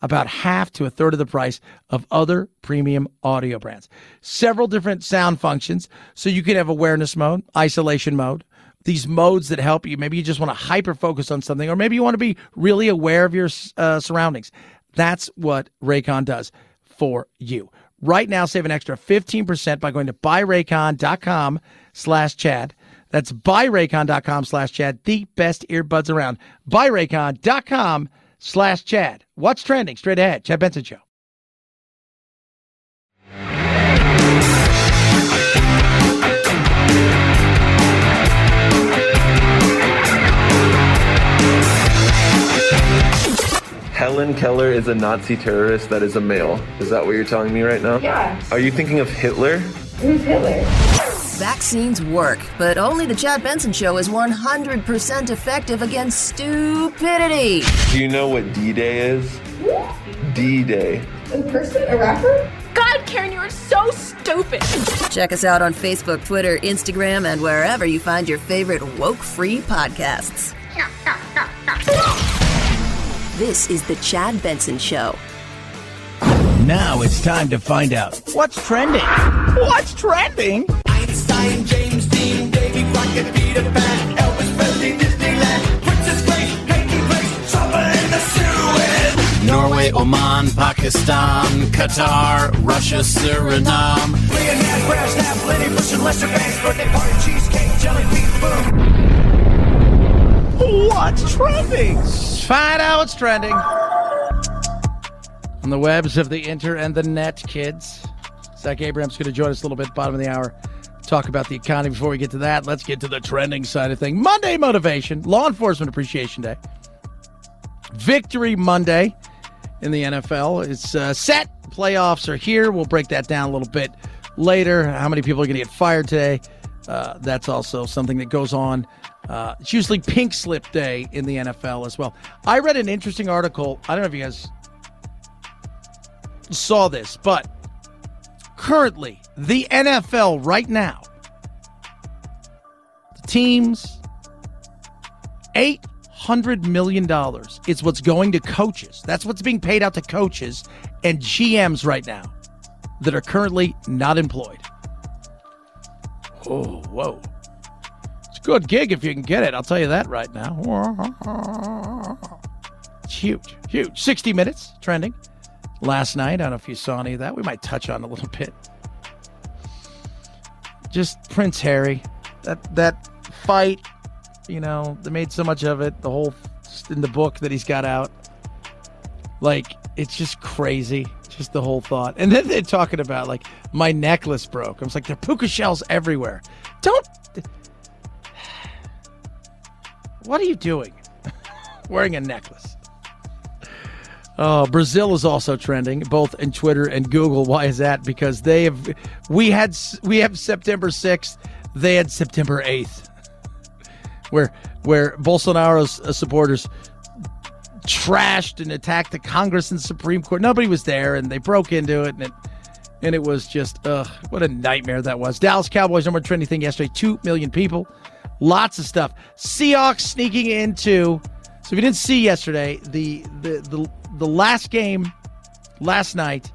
About half to a third of the price of other premium audio brands. Several different sound functions. So you can have awareness mode, isolation mode, these modes that help you. Maybe you just want to hyper focus on something, or maybe you want to be really aware of your uh, surroundings. That's what Raycon does for you. Right now, save an extra 15% by going to buyraycon.com slash Chad. That's buyraycon.com slash Chad, the best earbuds around. Buyraycon.com slash Chad. What's trending? Straight ahead. Chad Benson Show. Helen Keller is a Nazi terrorist that is a male. Is that what you're telling me right now? Yeah. Are you thinking of Hitler? Who's Hitler? Vaccines work, but only the Chad Benson Show is 100% effective against stupidity. Do you know what D Day is? D Day. A person? A rapper? God, Karen, you are so stupid. Check us out on Facebook, Twitter, Instagram, and wherever you find your favorite woke free podcasts. This is the Chad Benson Show. Now it's time to find out what's trending. What's trending? Einstein, James Dean, Davy Crockett, Peter Pan, Elvis Presley, Disneyland, Princess Grace, Peggy Grace, Trouble in the Suez. Norway, Oman, Pakistan, Qatar, Russia, Suriname. Leonard, Brass, Snap, Lenny Bush, and Lester Banks, birthday party, cheesecake, jelly bean, boom. What's trending? Find out what's trending on the webs of the inter and the net, kids. Zach Abraham's going to join us a little bit, bottom of the hour. Talk about the economy. Before we get to that, let's get to the trending side of things. Monday motivation, Law Enforcement Appreciation Day, Victory Monday in the NFL. It's uh, set. Playoffs are here. We'll break that down a little bit later. How many people are going to get fired today? Uh, that's also something that goes on. Uh, it's usually Pink Slip Day in the NFL as well. I read an interesting article. I don't know if you guys saw this, but currently, the NFL right now, the teams, $800 million is what's going to coaches. That's what's being paid out to coaches and GMs right now that are currently not employed. Oh, whoa. It's a good gig if you can get it. I'll tell you that right now. It's huge, huge. 60 minutes trending last night. I don't know if you saw any of that. We might touch on a little bit. Just Prince Harry, that that fight, you know, they made so much of it. The whole in the book that he's got out, like it's just crazy. Just the whole thought, and then they're talking about like my necklace broke. I was like, there are puka shells everywhere. Don't. What are you doing? Wearing a necklace. Oh, Brazil is also trending, both in Twitter and Google. Why is that? Because they have, we had, we have September sixth. They had September eighth, where where Bolsonaro's uh, supporters trashed and attacked the Congress and Supreme Court. Nobody was there, and they broke into it, and it and it was just ugh, what a nightmare that was. Dallas Cowboys number trending thing yesterday. Two million people, lots of stuff. Seahawks sneaking into. So if you didn't see yesterday, the the the the last game last night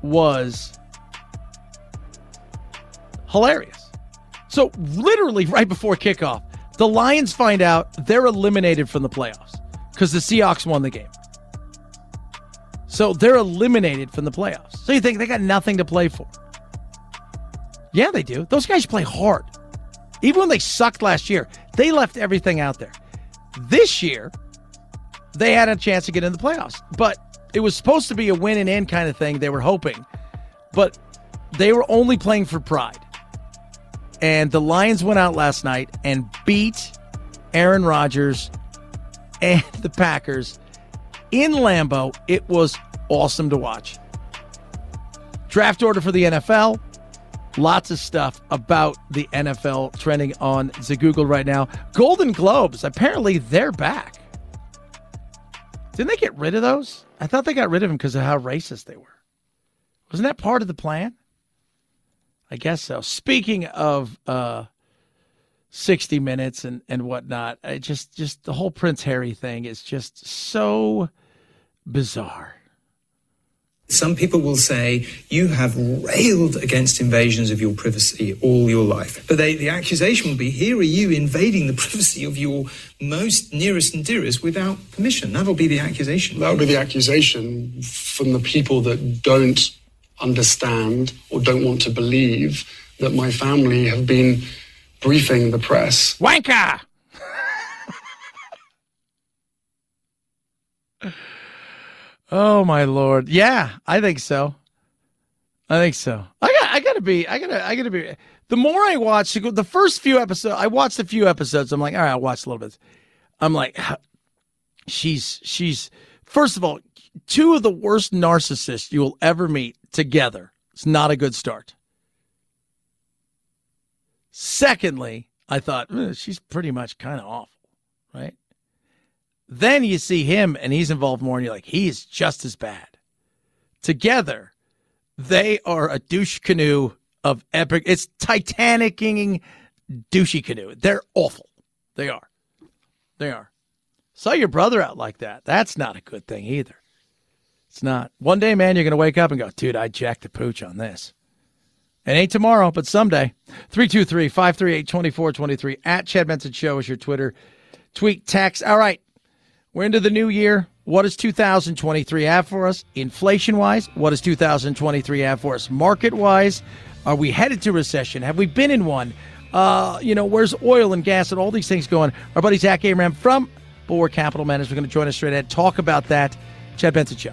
was hilarious. So literally right before kickoff, the Lions find out they're eliminated from the playoffs because the Seahawks won the game. So they're eliminated from the playoffs. So you think they got nothing to play for? Yeah, they do. Those guys play hard. Even when they sucked last year, they left everything out there. This year, they had a chance to get in the playoffs, but it was supposed to be a win and end kind of thing. They were hoping, but they were only playing for pride. And the Lions went out last night and beat Aaron Rodgers and the Packers in Lambeau. It was awesome to watch. Draft order for the NFL. Lots of stuff about the NFL trending on the Google right now. Golden Globes, apparently they're back. Didn't they get rid of those? I thought they got rid of them because of how racist they were. Wasn't that part of the plan? I guess so. Speaking of uh, 60 minutes and, and whatnot, I just just the whole Prince Harry thing is just so bizarre. Some people will say you have railed against invasions of your privacy all your life. But they, the accusation will be here are you invading the privacy of your most nearest and dearest without permission. That'll be the accusation. That'll be the accusation from the people that don't understand or don't want to believe that my family have been briefing the press. Wanker! Oh my lord. Yeah, I think so. I think so. I got I gotta be I gotta I gotta be the more I watch the first few episodes I watched a few episodes, I'm like, all right, I'll watch a little bit. I'm like she's she's first of all, two of the worst narcissists you will ever meet together. It's not a good start. Secondly, I thought she's pretty much kind of awful, right? Then you see him and he's involved more, and you're like, he's just as bad. Together, they are a douche canoe of epic. It's Titanicing douchey canoe. They're awful. They are. They are. Saw your brother out like that. That's not a good thing either. It's not. One day, man, you're going to wake up and go, dude, I jacked the pooch on this. It ain't tomorrow, but someday. 323 538 2423 at Chad Benson Show is your Twitter tweet text. All right. We're into the new year. What does 2023 have for us? Inflation wise, what does 2023 have for us? Market wise, are we headed to recession? Have we been in one? Uh, you know, where's oil and gas and all these things going? Our buddy Zach Abraham from Bulwark Capital Management is going to join us straight ahead, talk about that. Chad Benson Show.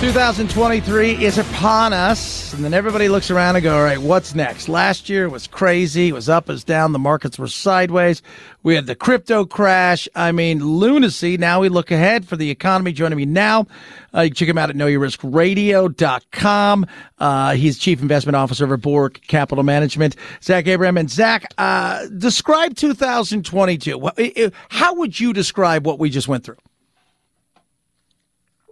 2023 is upon us, and then everybody looks around and go, all right, what's next? Last year was crazy. It was up, it was down. The markets were sideways. We had the crypto crash. I mean, lunacy. Now we look ahead for the economy. Joining me now, uh, you can check him out at knowyourriskradio.com. Uh, he's Chief Investment Officer of Borg Capital Management. Zach Abraham. And Zach, uh, describe 2022. How would you describe what we just went through?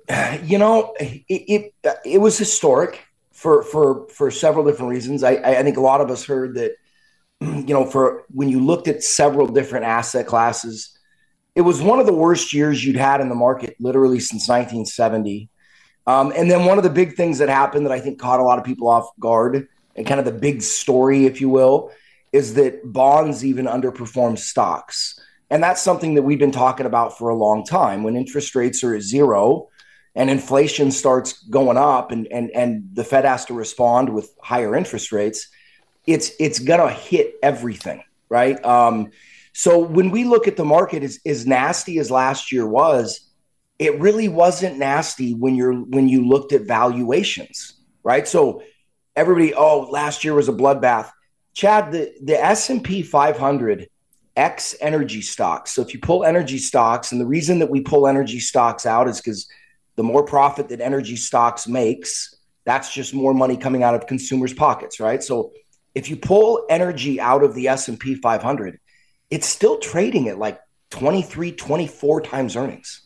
you know, it, it it was historic for for for several different reasons. I I think a lot of us heard that, you know, for when you looked at several different asset classes, it was one of the worst years you'd had in the market literally since 1970. Um, and then one of the big things that happened that I think caught a lot of people off guard and kind of the big story, if you will, is that bonds even underperform stocks. And that's something that we've been talking about for a long time. When interest rates are at zero, and inflation starts going up and and and the Fed has to respond with higher interest rates, it's it's gonna hit everything, right? Um, so when we look at the market as, as nasty as last year was, it really wasn't nasty when you're when you looked at valuations, right? So everybody, oh, last year was a bloodbath. Chad, the, the S&P 500 X energy stocks. So if you pull energy stocks, and the reason that we pull energy stocks out is because the more profit that energy stocks makes, that's just more money coming out of consumers' pockets, right? So if you pull energy out of the S&P 500, it's still trading at like 23, 24 times earnings.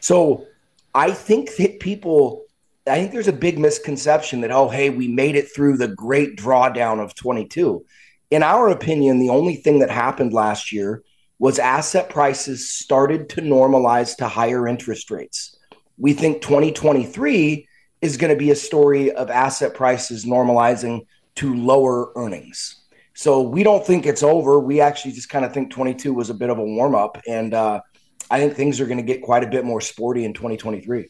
So I think that people, I think there's a big misconception that, oh, hey, we made it through the great drawdown of 22. In our opinion, the only thing that happened last year was asset prices started to normalize to higher interest rates. We think 2023 is going to be a story of asset prices normalizing to lower earnings. So we don't think it's over. We actually just kind of think 22 was a bit of a warm up. And uh, I think things are going to get quite a bit more sporty in 2023.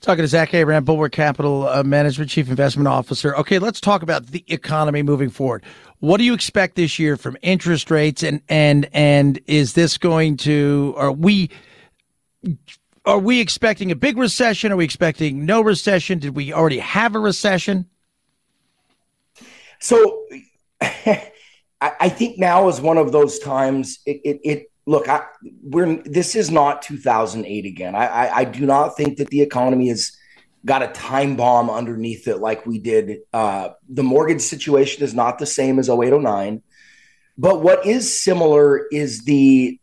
Talking to Zach Abraham, Bulwark Capital uh, Management Chief Investment Officer. Okay, let's talk about the economy moving forward. What do you expect this year from interest rates, and and and is this going to? Are we are we expecting a big recession? Are we expecting no recession? Did we already have a recession? So I, think now is one of those times. It, it, it look, I, we're this is not 2008 again. I, I, I do not think that the economy has got a time bomb underneath it like we did. Uh, the mortgage situation is not the same as 0809. But what is similar is the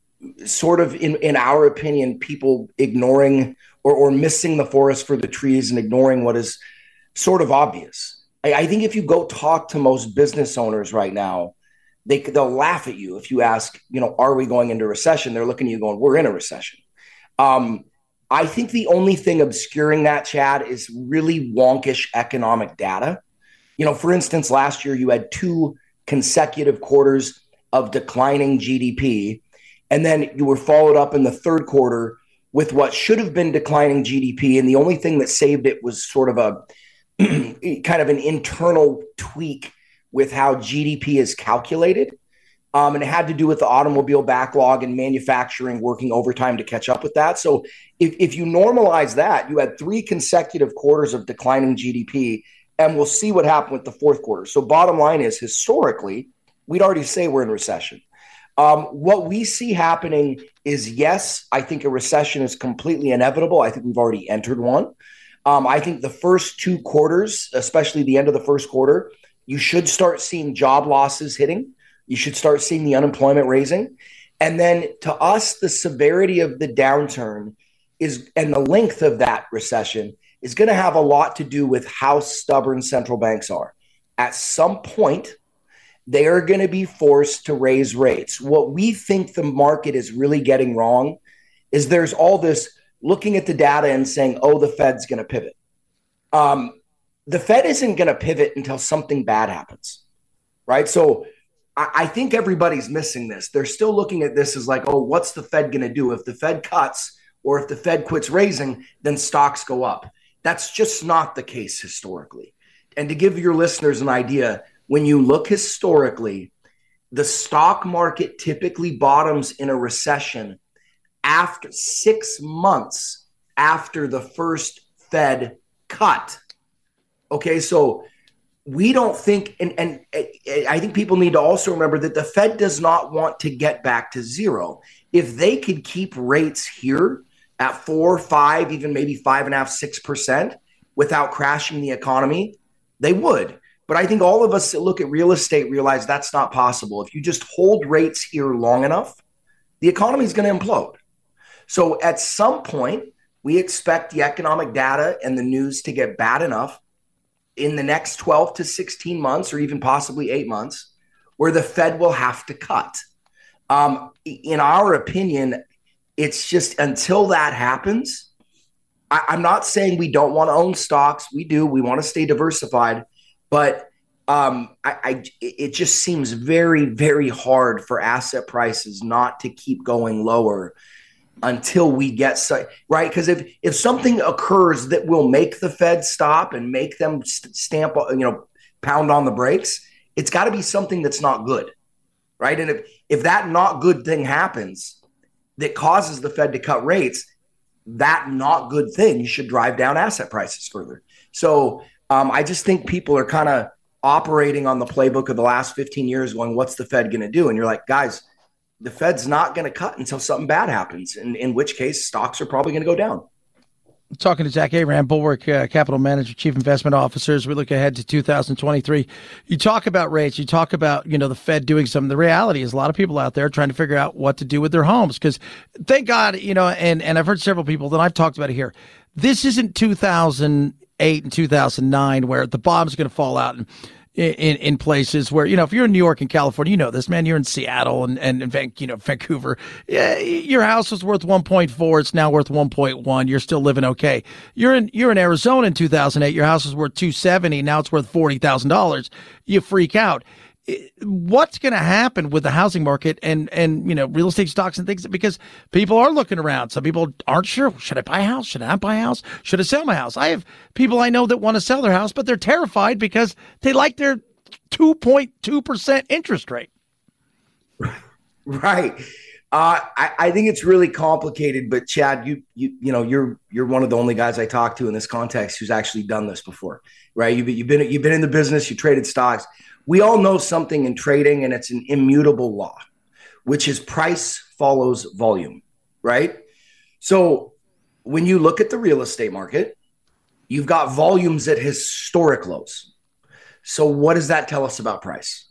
sort of, in, in our opinion, people ignoring or, or missing the forest for the trees and ignoring what is sort of obvious. I, I think if you go talk to most business owners right now, they they'll laugh at you if you ask, you know, are we going into recession? They're looking at you going, we're in a recession. Um, I think the only thing obscuring that, Chad, is really wonkish economic data. You know, for instance, last year you had two consecutive quarters of declining GDP, and then you were followed up in the third quarter with what should have been declining GDP, and the only thing that saved it was sort of a kind of an internal tweak with how GDP is calculated. Um, and it had to do with the automobile backlog and manufacturing working overtime to catch up with that. So if, if you normalize that, you had three consecutive quarters of declining GDP, and we'll see what happened with the fourth quarter. So bottom line is historically, we'd already say we're in recession. Um, what we see happening is yes, I think a recession is completely inevitable. I think we've already entered one. Um, I think the first two quarters, especially the end of the first quarter, you should start seeing job losses hitting. You should start seeing the unemployment raising. And then to us, the severity of the downturn is and the length of that recession is going to have a lot to do with how stubborn central banks are. At some point, they are going to be forced to raise rates. What we think the market is really getting wrong is there's all this looking at the data and saying, oh, the Fed's going to pivot. Um, the Fed isn't going to pivot until something bad happens, right? So I, I, think everybody's missing this. They're still looking at this as like, oh, what's the Fed going to do? If the Fed cuts or if the Fed quits raising, then stocks go up. That's just not the case historically. And to give your listeners an idea, when you look historically, the stock market typically bottoms in a recession after six months after the first Fed cut. Okay, so we don't think, and, and I think people need to also remember that the Fed does not want to get back to zero. If they could keep rates here at four, five, even maybe five and a half, six percent without crashing the economy, they would. But I think all of us that look at real estate realize that's not possible. If you just hold rates here long enough, the economy is going to implode. So at some point, we expect the economic data and the news to get bad enough in the next 12 to 16 months, or even possibly eight months, where the Fed will have to cut. Um, in our opinion, it's just until that happens. I, I'm not saying we don't want to own stocks. We do. We want to stay diversified, but um, I, I, it just seems very, very hard for asset prices not to keep going lower until we get so, right. Because if if something occurs that will make the Fed stop and make them st- stamp, you know, pound on the brakes, it's got to be something that's not good, right? And if if that not good thing happens that causes the Fed to cut rates, that not good thing should drive down asset prices further. So um, I just think people are kind of operating on the playbook of the last 15 years, going, "What's the Fed going to do?" And you're like, guys the Fed's not going to cut until something bad happens, in, in which case stocks are probably going to go down. Talking to Zach Abraham, Bulwark uh, Capital Manager, Chief Investment Officer, as we look ahead to 2023. You talk about rates, you talk about you know the Fed doing something. The reality is a lot of people out there trying to figure out what to do with their homes because thank God you know, and and I've heard several people that I've talked about it here. This isn't 2008 and 2009 where the bomb's going to fall out and in, in places where you know if you're in New York and California, you know this man. You're in Seattle and and, and you know Vancouver. Yeah, your house was worth 1.4. It's now worth 1.1. You're still living okay. You're in you're in Arizona in 2008. Your house was worth 270. Now it's worth forty thousand dollars. You freak out what's going to happen with the housing market and and you know real estate stocks and things? Because people are looking around. Some people aren't sure should i buy a house? Should i not buy a house? Should i sell my house? I have people i know that want to sell their house but they're terrified because they like their 2.2% interest rate. Right. Uh, I, I think it's really complicated, but Chad, you you you know you're you're one of the only guys I talk to in this context who's actually done this before, right? You've, you've been you've been in the business, you traded stocks we all know something in trading, and it's an immutable law, which is price follows volume, right? So when you look at the real estate market, you've got volumes at historic lows. So what does that tell us about price?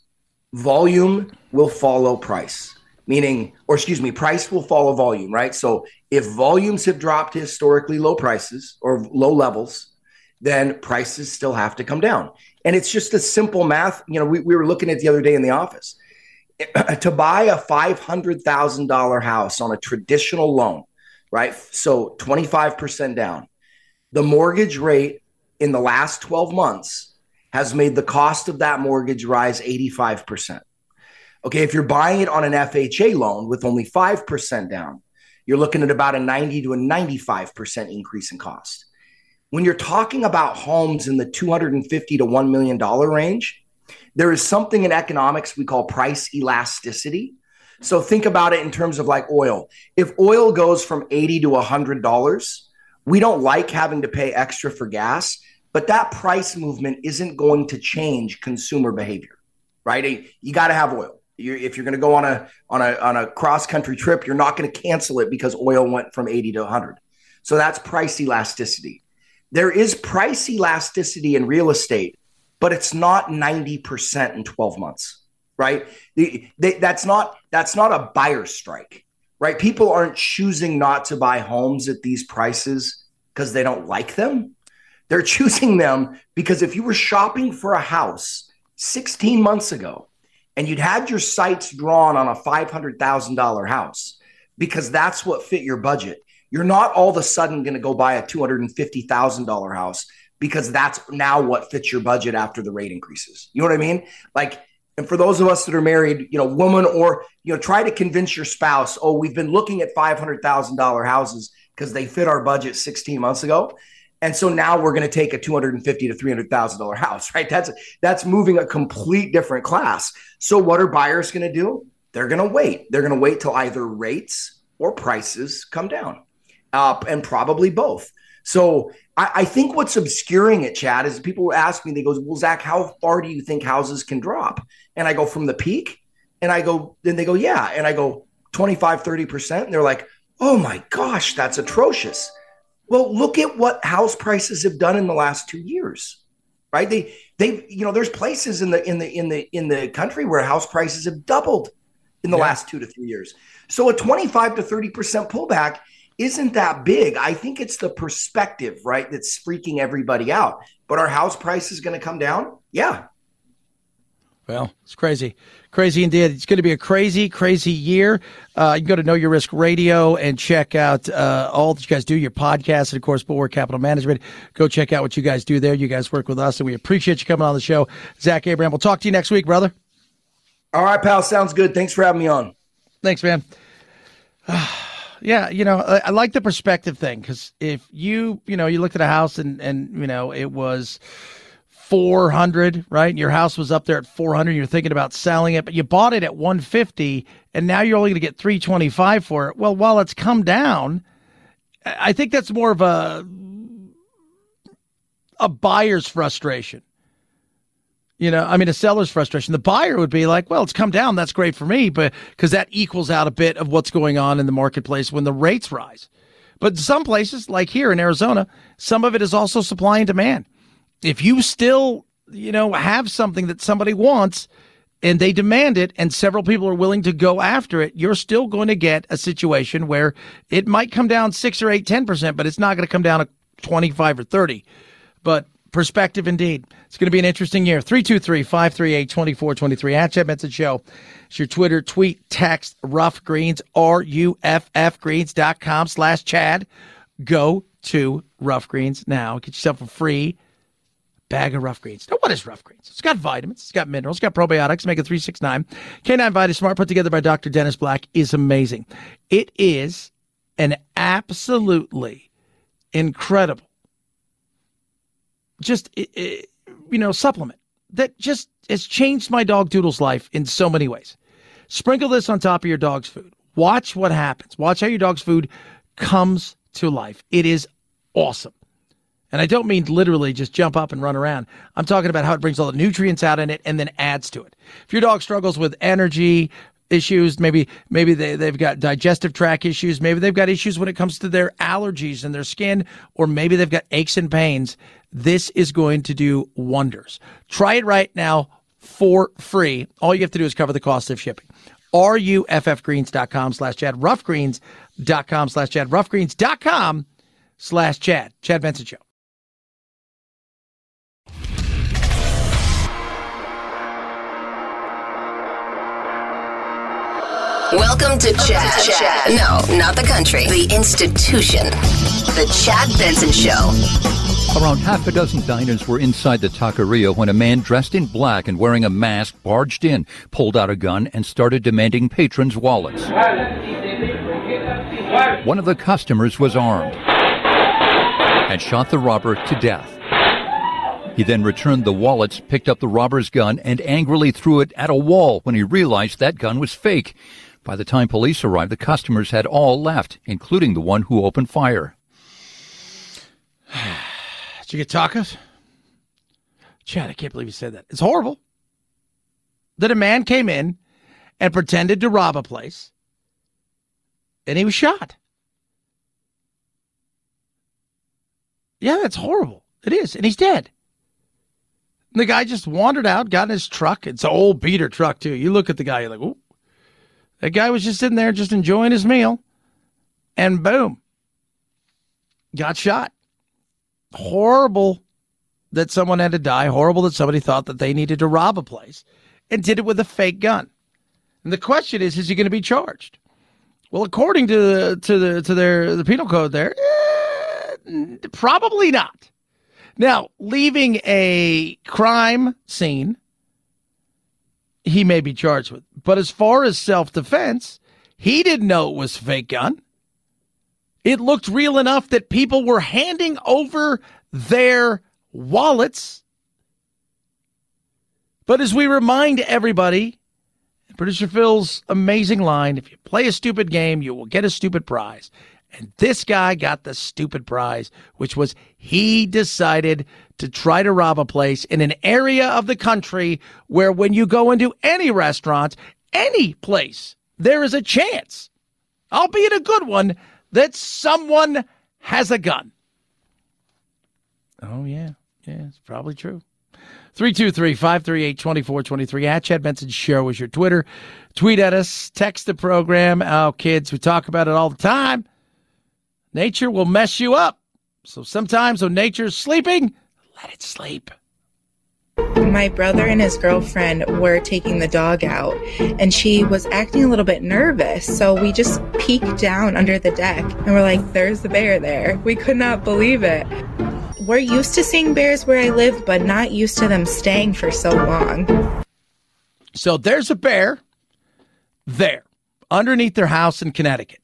Volume will follow price, meaning, or excuse me, price will follow volume, right? So if volumes have dropped to historically low prices or low levels, then prices still have to come down. And it's just a simple math. You know, we, we were looking at the other day in the office. to buy a $500,000 house on a traditional loan, right? So 25% down. The mortgage rate in the last 12 months has made the cost of that mortgage rise 85%. Okay, if you're buying it on an FHA loan with only 5% down, you're looking at about a 90 to a 95% increase in cost when you're talking about homes in the 250 to $1 million range, there is something in economics we call price elasticity. So think about it in terms of like oil. If oil goes from 80 to $100, we don't like having to pay extra for gas, but that price movement isn't going to change consumer behavior, right? You got to have oil. If you're going to go on a on a on a cross country trip, you're not going to cancel it because oil went from 80 to 100. So that's price elasticity there is price elasticity in real estate, but it's not 90% in 12 months, right? They, that's not that's not a buyer strike, right? People aren't choosing not to buy homes at these prices because they don't like them. They're choosing them because if you were shopping for a house 16 months ago and you'd had your sights drawn on a $500,000 house because that's what fit your budget, you're not all of a sudden going to go buy a $250,000 house because that's now what fits your budget after the rate increases. You know what I mean? Like, and for those of us that are married, you know, woman or, you know, try to convince your spouse, oh, we've been looking at $500,000 houses because they fit our budget 16 months ago. And so now we're going to take a two hundred and fifty to three hundred thousand dollar house, right? That's that's moving a complete different class. So what are buyers going to do? They're going to wait. They're going to wait till either rates or prices come down uh, and probably both. So I, I think what's obscuring it, Chad, is people ask me, they go, Well, Zach, how far do you think houses can drop? And I go, From the peak? And I go, Then they go, Yeah. And I go, 25, 30%. And they're like, Oh my gosh, that's atrocious. Well, look at what house prices have done in the last two years. Right? They they you know, there's places in the in the in the in the country where house prices have doubled in the Yeah. last two to three years. So a 25 to 30% pullback isn't that big. I think it's the perspective, right, that's freaking everybody out. But our house price is going to come down? Yeah. Well, it's crazy. Crazy indeed. It's going to be a crazy, crazy year. Uh, you can go to Know Your Risk Radio and check out uh, all that you guys do, your podcast, and of course, Bulwark Capital Management. Go check out what you guys do there. You guys work with us, and we appreciate you coming on the show. Zach Abraham, we'll talk to you next week, brother. All right, pal. Sounds good. Thanks for having me on. Thanks, man. yeah, you know, I, I like the perspective thing because if you, you know, you looked at a house and and you know it was four hundred, right? Your house was up there at four hundred. You're thinking about selling it, but you bought it at one fifty, and now you're only going to get three twenty five for it. Well, while it's come down, I think that's more of a a buyer's frustration. You know, I mean, a seller's frustration. The buyer would be like, well, it's come down. That's great for me, but because that equals out a bit of what's going on in the marketplace when the rates rise. But some places, like here in Arizona, some of it is also supply and demand. If you still, you know, have something that somebody wants and they demand it and several people are willing to go after it, you're still going to get a situation where it might come down six or eight, 10%, but it's not going to come down to 25 or 30. But perspective indeed. It's going to be an interesting year. 323 538 2423 at Chad Benson Show. It's your Twitter, tweet, text, Ruff Greens, R U F F greens.com slash Chad. Go to Ruff Greens now. Get yourself a free bag of Ruff Greens. Now, what is Ruff Greens? It's got vitamins, it's got minerals, it's got probiotics, Omega 369. K9 Vita Smart, put together by Dr. Dennis Black, is amazing. It is an absolutely incredible, just, you know, supplement that just has changed my dog Doodle's life in so many ways. Sprinkle this on top of your dog's food. Watch what happens. Watch how your dog's food comes to life. It is awesome. And I don't mean literally just jump up and run around. I'm talking about how it brings all the nutrients out in it and then adds to it. If your dog struggles with energy issues, maybe maybe they, they've got digestive tract issues, maybe they've got issues when it comes to their allergies and their skin, or maybe they've got aches and pains, this is going to do wonders. Try it right now for free. All you have to do is cover the cost of shipping. RUFFgreens.com slash Chad. Ruffgreens.com slash Chad. Ruffgreens.com slash Chad. Chad Benson Show. Welcome to Chad. No, not the country. The institution. The Chad Benson Show. Around half a dozen diners were inside the taqueria when a man dressed in black and wearing a mask barged in, pulled out a gun, and started demanding patrons' wallets. One of the customers was armed and shot the robber to death. He then returned the wallets, picked up the robber's gun, and angrily threw it at a wall when he realized that gun was fake. By the time police arrived, the customers had all left, including the one who opened fire. Did you get tacos? Chad, I can't believe you said that. It's horrible that a man came in and pretended to rob a place and he was shot. Yeah, that's horrible. It is. And he's dead. And the guy just wandered out, got in his truck. It's an old beater truck, too. You look at the guy, you're like, ooh. That guy was just sitting there, just enjoying his meal. And boom, got shot horrible that someone had to die, horrible that somebody thought that they needed to rob a place and did it with a fake gun. And the question is, is he going to be charged? Well, according to the, to the to their the penal code there, eh, probably not. Now, leaving a crime scene, he may be charged with. But as far as self-defense, he didn't know it was fake gun. It looked real enough that people were handing over their wallets. But as we remind everybody, producer Phil's amazing line if you play a stupid game, you will get a stupid prize. And this guy got the stupid prize, which was he decided to try to rob a place in an area of the country where when you go into any restaurant, any place, there is a chance, albeit a good one, that someone has a gun. Oh, yeah. Yeah, it's probably true. 323 538 2423 at Chad Benson Show is your Twitter. Tweet at us, text the program. Oh, kids, we talk about it all the time. Nature will mess you up. So sometimes when nature's sleeping, let it sleep. My brother and his girlfriend were taking the dog out, and she was acting a little bit nervous. So we just peeked down under the deck and we're like, there's the bear there. We could not believe it. We're used to seeing bears where I live, but not used to them staying for so long. So there's a bear there underneath their house in Connecticut,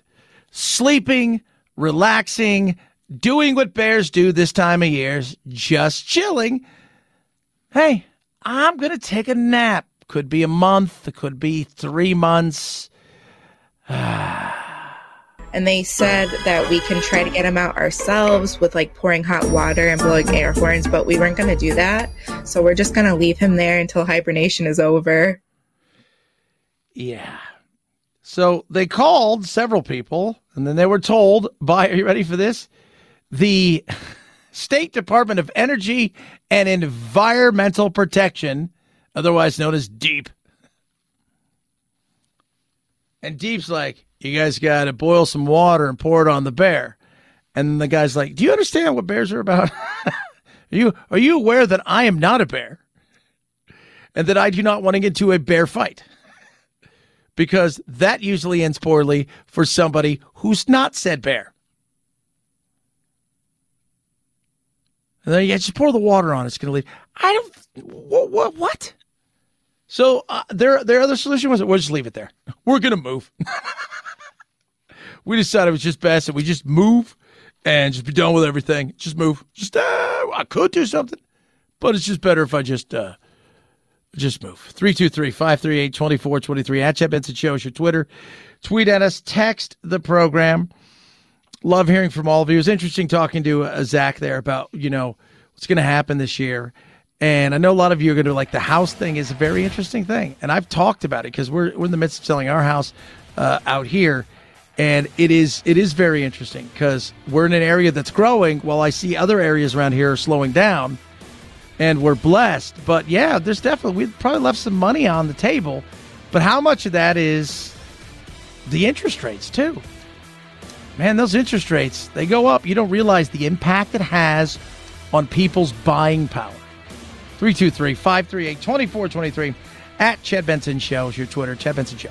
sleeping, relaxing, doing what bears do this time of year, just chilling. Hey, I'm going to take a nap. Could be a month, it could be three months. And they said that we can try to get him out ourselves with like pouring hot water and blowing air horns, but we weren't going to do that. So we're just going to leave him there until hibernation is over. Yeah. So they called several people, and then they were told by, are you ready for this? The State Department of Energy and Environmental Protection, otherwise known as DEEP. And Deep's like, you guys got to boil some water and pour it on the bear. And the guy's like, do you understand what bears are about? are you are you aware that I am not a bear? And that I do not want to get into a bear fight? Because that usually ends poorly for somebody who's not said bear. And then yeah, just pour the water on. It's going to leave. I don't. What? What? what? So uh, their their other solution was we'll just leave it there. We're going to move. we decided it was just best that we just move and just be done with everything. Just move. Just uh, I could do something, but it's just better if I just uh, just move. 323 538 2423 at Chad Benson Show is your Twitter. Tweet at us, text the program. Love hearing from all of you. It was interesting talking to uh, Zach there about, you know, what's going to happen this year. And I know a lot of you are going to like the house thing is a very interesting thing. And I've talked about it because we're, we're in the midst of selling our house uh, out here. And it is it is very interesting because we're in an area that's growing while I see other areas around here slowing down and we're blessed. But yeah, there's definitely we probably left some money on the table. But how much of that is the interest rates too? Man, those interest rates, they go up. You don't realize the impact it has on people's buying power. 323 538 2423 at Chad Benson Show is your Twitter, Chad Benson Show.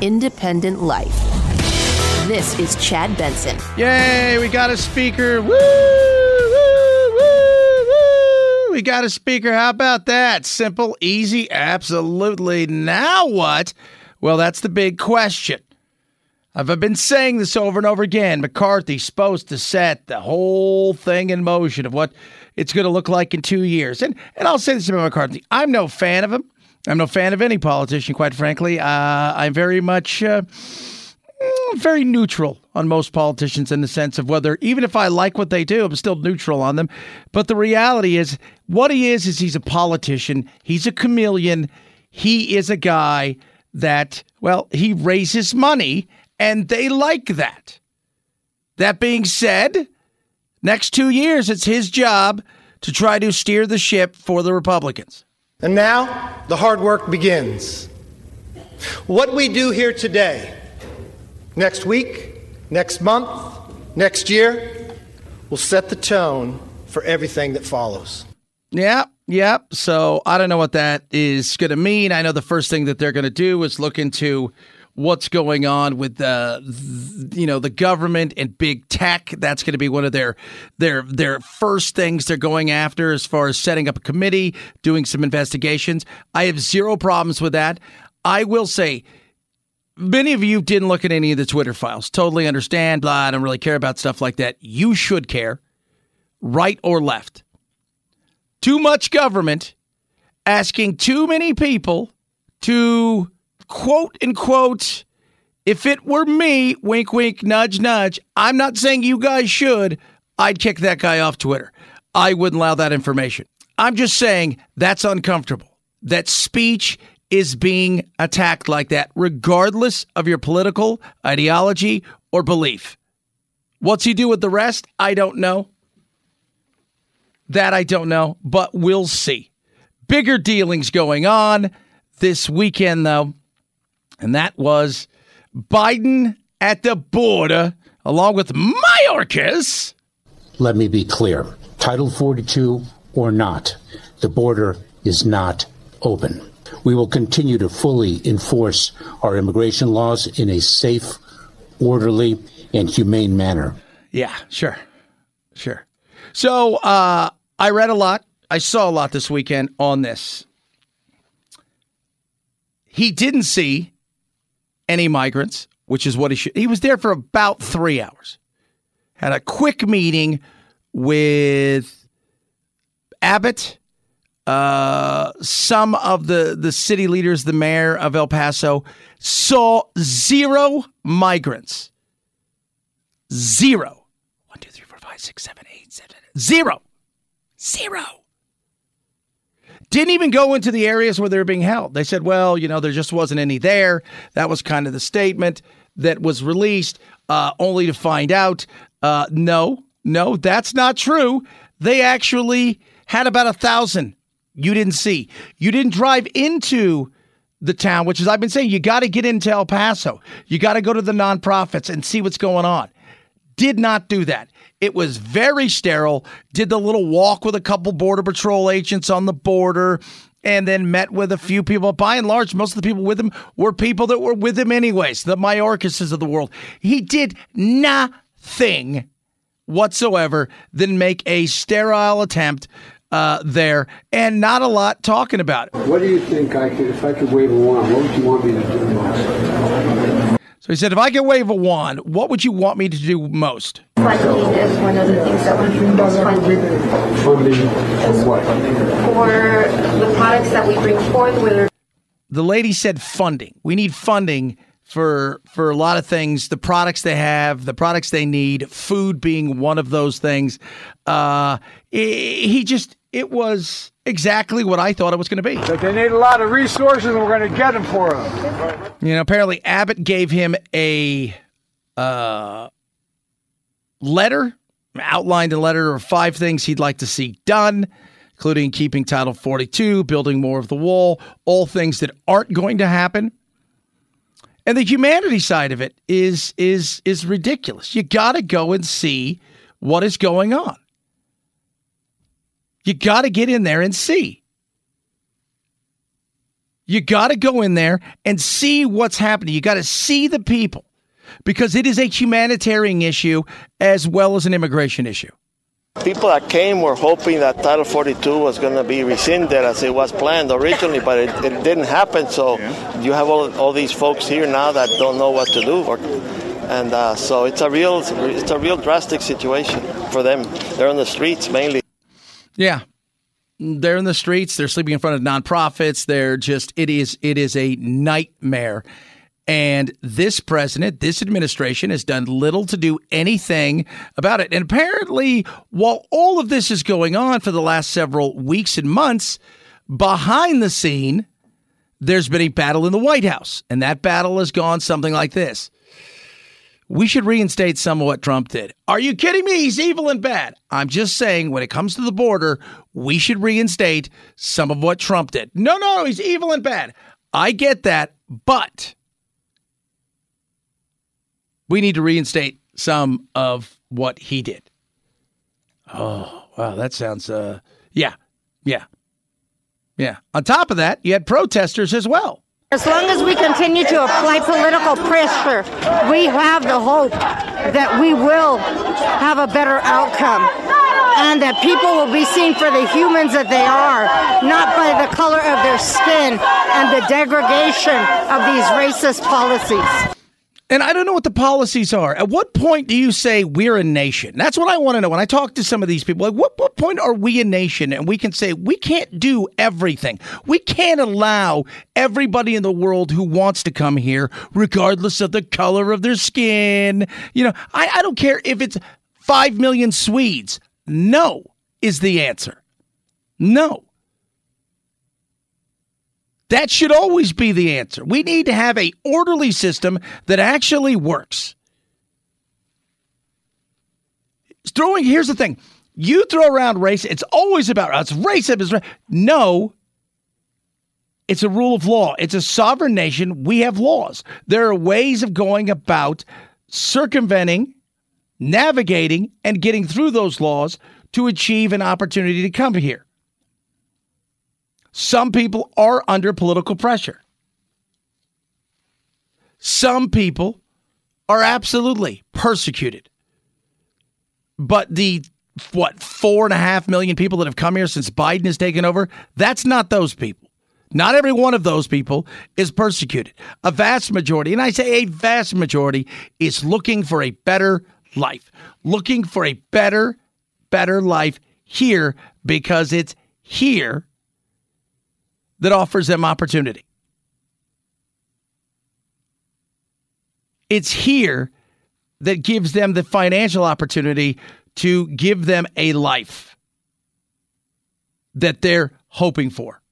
independent life. This is Chad Benson. Yay, we got a speaker. Woo, woo, woo, woo. We got a speaker. How about that? Simple, easy, absolutely. Now what? Well, that's the big question. I've been saying this over and over again. McCarthy's supposed to set the whole thing in motion of what it's going to look like in two years. And and I'll say this about McCarthy. I'm no fan of him. I'm no fan of any politician, quite frankly. Uh, I'm very much uh, mm, very neutral on most politicians in the sense of whether, even if I like what they do, I'm still neutral on them. But the reality is, what he is, is he's a politician. He's a chameleon. He is a guy that, well, he raises money and they like that. That being said, next two years, it's his job to try to steer the ship for the Republicans. And now the hard work begins. What we do here today, next week, next month, next year, will set the tone for everything that follows. Yeah, Yep. So I don't know what that is going to mean. I know the first thing that they're going to do is look into what's going on with the you know the government and big tech. That's going to be one of their their their first things they're going after as far as setting up a committee doing some investigations. I have zero problems with that. I will say many of you didn't look at any of the twitter files. Totally understand blah i don't really care about stuff like that. You should care right or left. Too much government asking too many people to quote unquote, if it were me, wink, wink, nudge, nudge, I'm not saying you guys should, I'd kick that guy off Twitter. I wouldn't allow that information. I'm just saying that's uncomfortable. That speech is being attacked like that, regardless of your political ideology or belief. What's he do with the rest? I don't know. That I don't know, but we'll see. Bigger dealings going on this weekend, though and that was Biden at the border, along with Mayorkas. Let me be clear Title 42 or not, the border is not open. We will continue to fully enforce our immigration laws in a safe, orderly, and humane manner. Yeah, sure. Sure. So uh, I read a lot. I saw a lot this weekend on this. He didn't see any migrants, which is what he should. He was there for about three hours. Had a quick meeting with Abbott, uh, some of the, the city leaders, the mayor of El Paso, saw zero migrants. Zero. One, two, three, four, five, six, seven, eight, seven. Zero. Zero didn't even go into the areas where they were being held. They said, well, you know, there just wasn't any there. That was kind of the statement that was released, uh, only to find out uh, no, no, that's not true. They actually had about a thousand you didn't see. You didn't drive into the town, which is, I've been saying, you got to get into El Paso. You got to go to the nonprofits and see what's going on. Did not do that. It was very sterile. Did the little walk with a couple Border Patrol agents on the border and then met with a few people. By and large, most of the people with him were people that were with him anyways, the Mayorkases of the world. He did nothing whatsoever than make a sterile attempt uh, there and not a lot talking about it. What do you think I could, if I could wave a wand, what would you want me to do most? So he said, if I could wave a wand, what would you want me to do most? Is one of the things that most funding. For the products that we bring forth, whether The lady said funding. We need funding for for a lot of things. The products they have, the products they need, food being one of those things. Uh, he just it was exactly what I thought it was going to be. They need a lot of resources, and we're going to get them for them. You know, apparently Abbott gave him a uh, letter, outlined a letter of five things he'd like to see done, including keeping Title 42, building more of the wall, all things that aren't going to happen. And the humanity side of it is is is ridiculous. You got to go and see what is going on. You got to get in there and see. You got to go in there and see what's happening. You got to see the people because it is a humanitarian issue as well as an immigration issue. People that came were hoping that Title 42 was going to be rescinded as it was planned originally, but it, it didn't happen. So you have all, all these folks here now that don't know what to do. Or, and uh, so it's a real it's a real drastic situation for them. They're on the streets mainly. Yeah. They're in the streets, they're sleeping in front of nonprofits. They're just it is it is a nightmare. And this president, this administration has done little to do anything about it. And apparently, while all of this is going on for the last several weeks and months, behind the scene, there's been a battle in the White House. And that battle has gone something like this. We should reinstate some of what Trump did. Are you kidding me? He's evil and bad. I'm just saying, when it comes to the border, we should reinstate some of what Trump did. No, no, he's evil and bad. I get that, but we need to reinstate some of what he did. Oh, wow, that sounds uh yeah. Yeah. Yeah. On top of that, you had protesters as well. As long as we continue to apply political pressure, we have the hope that we will have a better outcome and that people will be seen for the humans that they are, not by the color of their skin and the degradation of these racist policies. And I don't know what the policies are. At what point do you say we're a nation? That's what I want to know. When I talk to some of these people, like what, what point are we a nation and we can say we can't do everything? We can't allow everybody in the world who wants to come here, regardless of the color of their skin. You know, I, I don't care if it's five million Swedes. No is the answer. No. That should always be the answer. We need to have a orderly system that actually works. Throwing here's the thing. You throw around race, it's always about us. Racism is no. It's a rule of law. It's a sovereign nation. We have laws. There are ways of going about circumventing, navigating, and getting through those laws to achieve an opportunity to come here. Some people are under political pressure. Some people are absolutely persecuted. But the, what, four and a half million people that have come here since Biden has taken over, that's not those people. Not every one of those people is persecuted. A vast majority, and I say a vast majority, is looking for a better life, looking for a better, better life here because it's here that offers them opportunity. It's here that gives them the financial opportunity to give them a life that they're hoping for.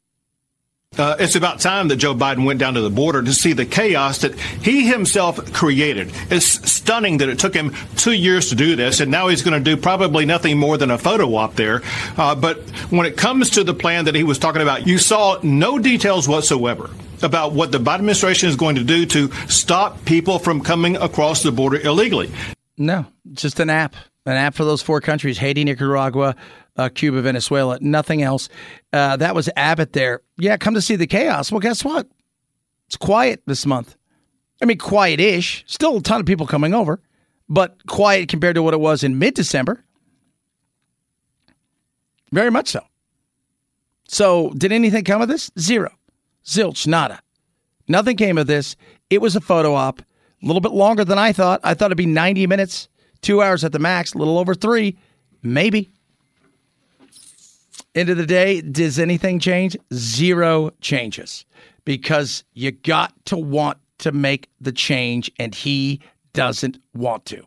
Uh, it's about time that Joe Biden went down to the border to see the chaos that he himself created. It's stunning that it took him two years to do this, and now he's going to do probably nothing more than a photo op there. Uh, but when it comes to the plan that he was talking about, you saw no details whatsoever about what the Biden administration is going to do to stop people from coming across the border illegally. No, just an app, an app for those four countries Haiti, Nicaragua, uh, Cuba, Venezuela, nothing else. Uh, that was Abbott there. Yeah, come to see the chaos. Well, guess what? It's quiet this month. I mean, quiet ish. Still a ton of people coming over, but quiet compared to what it was in mid December. Very much so. So, did anything come of this? Zero. Zilch, nada. Nothing came of this. It was a photo op, a little bit longer than I thought. I thought it'd be 90 minutes, two hours at the max, a little over three, maybe. End of the day, does anything change? Zero changes because you got to want to make the change, and he doesn't want to.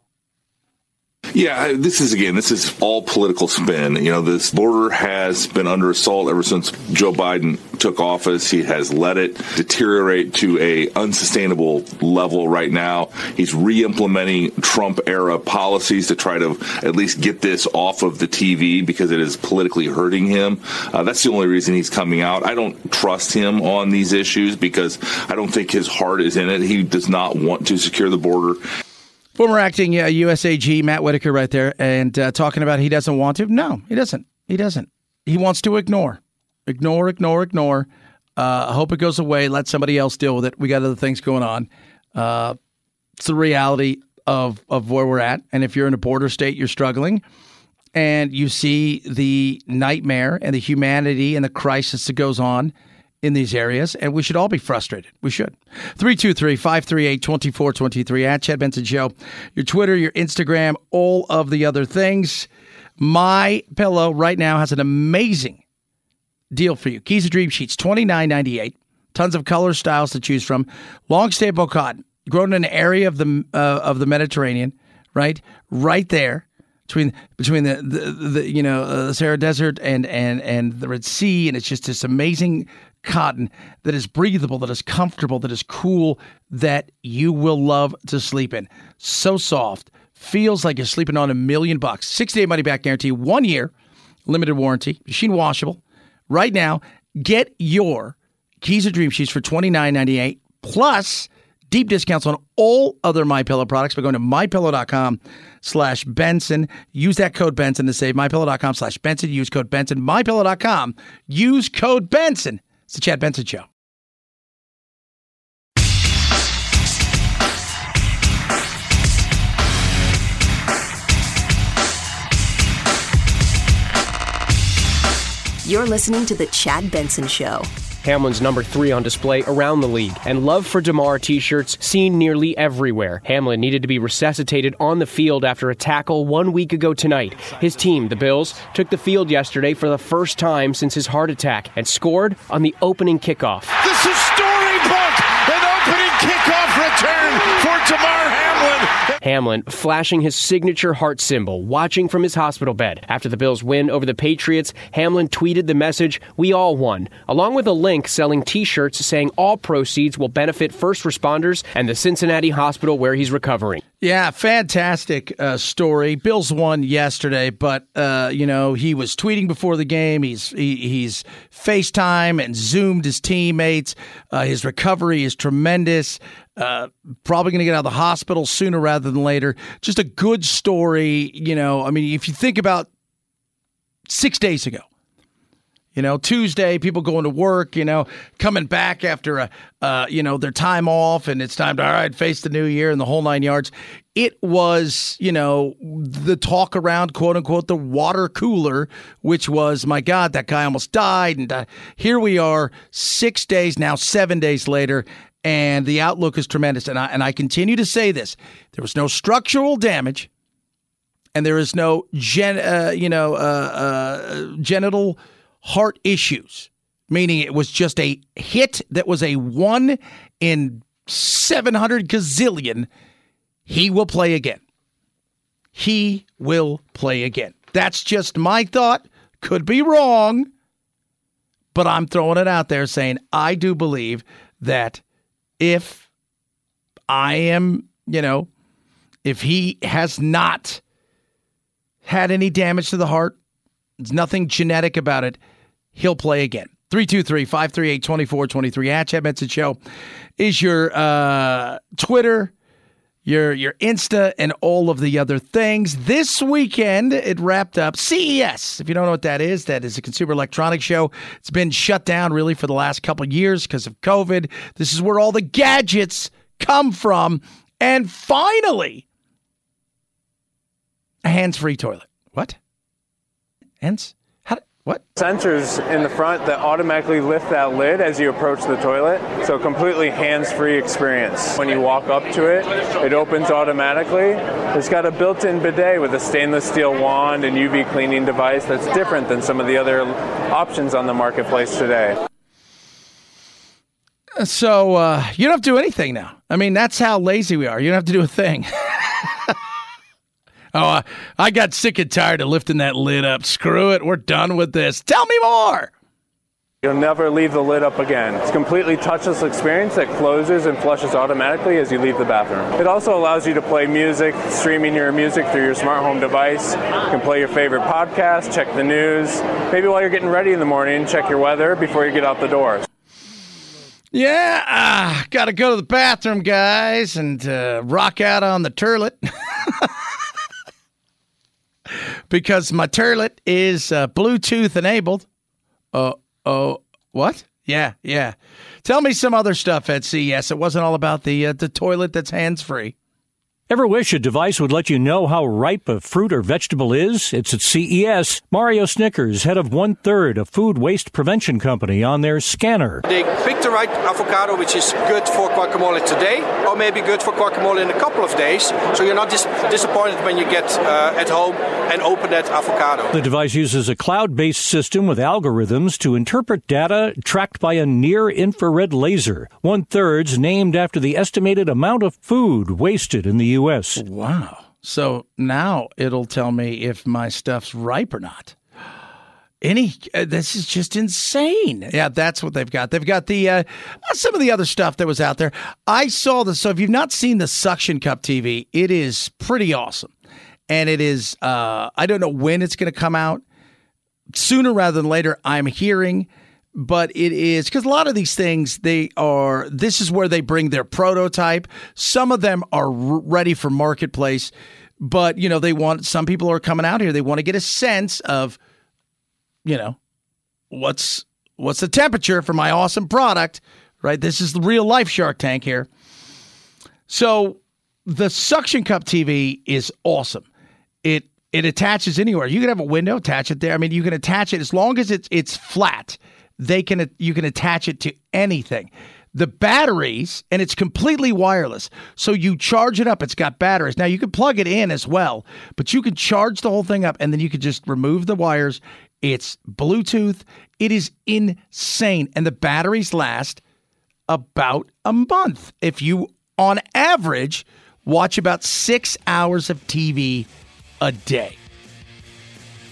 Yeah, this is again, this is all political spin. You know, this border has been under assault ever since Joe Biden took office. He has let it deteriorate to a unsustainable level right now. He's re-implementing Trump era policies to try to at least get this off of the TV because it is politically hurting him. Uh, that's the only reason he's coming out. I don't trust him on these issues because I don't think his heart is in it. He does not want to secure the border. Former acting uh, USAG Matt Whitaker right there, and uh, talking about he doesn't want to. No, he doesn't. He doesn't. He wants to ignore, ignore, ignore, ignore. Uh, I hope it goes away. Let somebody else deal with it. We got other things going on. Uh, it's the reality of of where we're at. And if you're in a border state, you're struggling, and you see the nightmare and the humanity and the crisis that goes on in these areas, and we should all be frustrated. We should. 323 538 2423 at Chad Benson Show. Your Twitter, your Instagram, all of the other things. My Pillow right now has an amazing deal for you. Giza Dream Sheets, twenty nine ninety eight. Tons of color styles to choose from. Long staple cotton, grown in an area of the uh, of the Mediterranean, right, right there between between the, the, the you know uh, the Sahara Desert and and and the Red Sea, and it's just this amazing cotton that is breathable, that is comfortable, that is cool, that you will love to sleep in. So soft, feels like you're sleeping on a million bucks. Six day money back guarantee, one year, limited warranty, machine washable. Right now, get your Giza Dream Sheets for twenty nine ninety eight plus deep discounts on all other My Pillow products by going to mypillow.com slash Benson. Use that code Benson to save mypillow.com slash Benson. Use code Benson. Mypillow.com. Use code Benson. It's the Chad Benson Show. You're listening to The Chad Benson Show. Hamlin's number three on display around the league, and love for Damar t shirts seen nearly everywhere. Hamlin needed to be resuscitated on the field after a tackle one week ago tonight. His team, the Bills, took the field yesterday for the first time since his heart attack and scored on the opening kickoff. This is storybook! An opening kickoff return for Damar Hamlin. Hamlin flashing his signature heart symbol, watching from his hospital bed. After the Bills' win over the Patriots, Hamlin tweeted the message, We all won, along with a link selling t shirts saying all proceeds will benefit first responders and the Cincinnati hospital where he's recovering. Yeah, fantastic uh, story. Bills won yesterday, but uh, you know he was tweeting before the game. He's he, he's FaceTime and Zoomed his teammates. Uh, his recovery is tremendous. Probably going to get out of the hospital sooner rather than later. Just a good story. You know, I mean, if you think about six days ago, you know, Tuesday, people going to work, you know, coming back after a, uh, you know, their time off, and it's time to all right face the new year and the whole nine yards. It was, you know, the talk around quote unquote the water cooler, which was, my God, that guy almost died, and uh, here we are, six days now, seven days later, and the outlook is tremendous. And I and I continue to say this: there was no structural damage, and there is no gen, uh, you know, uh, uh, genital heart issues, meaning it was just a hit that was a one in 700 gazillion. He will play again. He will play again. That's just my thought. Could be wrong, but I'm throwing it out there saying I do believe that if I am, you know, if he has not had any damage to the heart, there's nothing genetic about it. He'll play again. 323 538 2423 at Chad Benson Show is your uh, Twitter, your your Insta, and all of the other things. This weekend, it wrapped up CES. If you don't know what that is, that is a consumer electronics show. It's been shut down really for the last couple years because of COVID. This is where all the gadgets come from. And finally, a hands free toilet. What? Hands? What? Sensors in the front that automatically lift that lid as you approach the toilet. So completely hands-free experience. When you walk up to it, it opens automatically. It's got a built-in bidet with a stainless steel wand and UV cleaning device that's different than some of the other options on the marketplace today. So uh, you don't have to do anything now. I mean, that's how lazy we are. You don't have to do a thing. oh, I, I got sick and tired of lifting that lid up. Screw it. We're done with this. Tell me more. You'll never leave the lid up again. It's a completely touchless experience that closes and flushes automatically as you leave the bathroom. It also allows you to play music, streaming your music through your smart home device. You can play your favorite podcast, check the news. Maybe while you're getting ready in the morning, check your weather before you get out the door. Yeah, uh, got to go to the bathroom, guys, and uh, rock out on the turlet. because my turlet is uh, Bluetooth enabled. Oh, oh, what? Yeah, yeah. Tell me some other stuff at CES. It wasn't all about the uh, the toilet that's hands free. Ever wish a device would let you know how ripe a fruit or vegetable is? It's at CES. Marco Snikkers, head of one third, a food waste prevention company, on their scanner. They pick the right avocado, which is good for guacamole today, or maybe good for guacamole in a couple of days. So you're not dis- disappointed when you get uh, at home and open that avocado. The device uses a cloud based system with algorithms to interpret data tracked by a near infrared laser. One third's named after the estimated amount of food wasted in the U.S. Wow. So now it'll tell me if my stuff's ripe or not. Any, uh, this is just insane. Yeah, that's what they've got. They've got the uh, some of the other stuff that was out there. I saw this. So if you've not seen the suction cup TV, it is pretty awesome, and it is. Uh, I don't know when it's going to come out. Sooner rather than later, I'm hearing, but it is because a lot of these things they are. This is where they bring their prototype. Some of them are ready for marketplace, but you know they want. Some people are coming out here. They want to get a sense of, you know, what's what's the temperature for my awesome product. Right. This is the real life Shark Tank here. So the suction cup TV is awesome. It it attaches anywhere. You can have a window, attach it there. I mean, you can attach it as long as it's it's flat. They can you can attach it to anything. The batteries and it's completely wireless. So you charge it up. It's got batteries. Now you can plug it in as well, but you can charge the whole thing up and then you can just remove the wires. It's Bluetooth. It is insane and the batteries last about a month. If you on average watch about 6 hours of TV a day.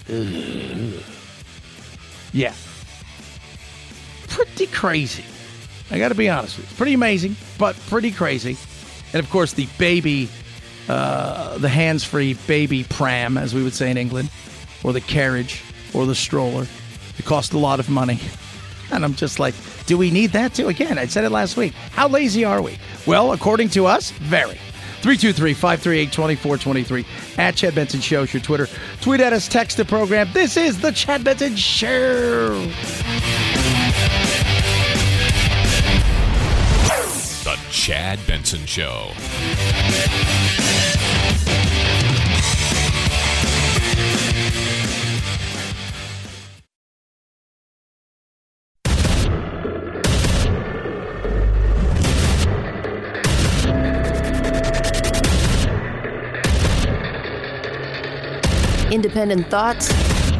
Ugh. Yeah. Pretty crazy. I got to be honest with you. Pretty amazing, but pretty crazy. And of course, the baby, uh, the hands free baby pram, as we would say in England, or the carriage, or the stroller. It cost a lot of money. And I'm just like, do we need that too? Again, I said it last week. How lazy are we? Well, according to us, very. 323 538 2423 at Chad Benson Show your Twitter. Tweet at us, text the program. This is the Chad Benson Show. The Chad Benson Show. Independent thoughts,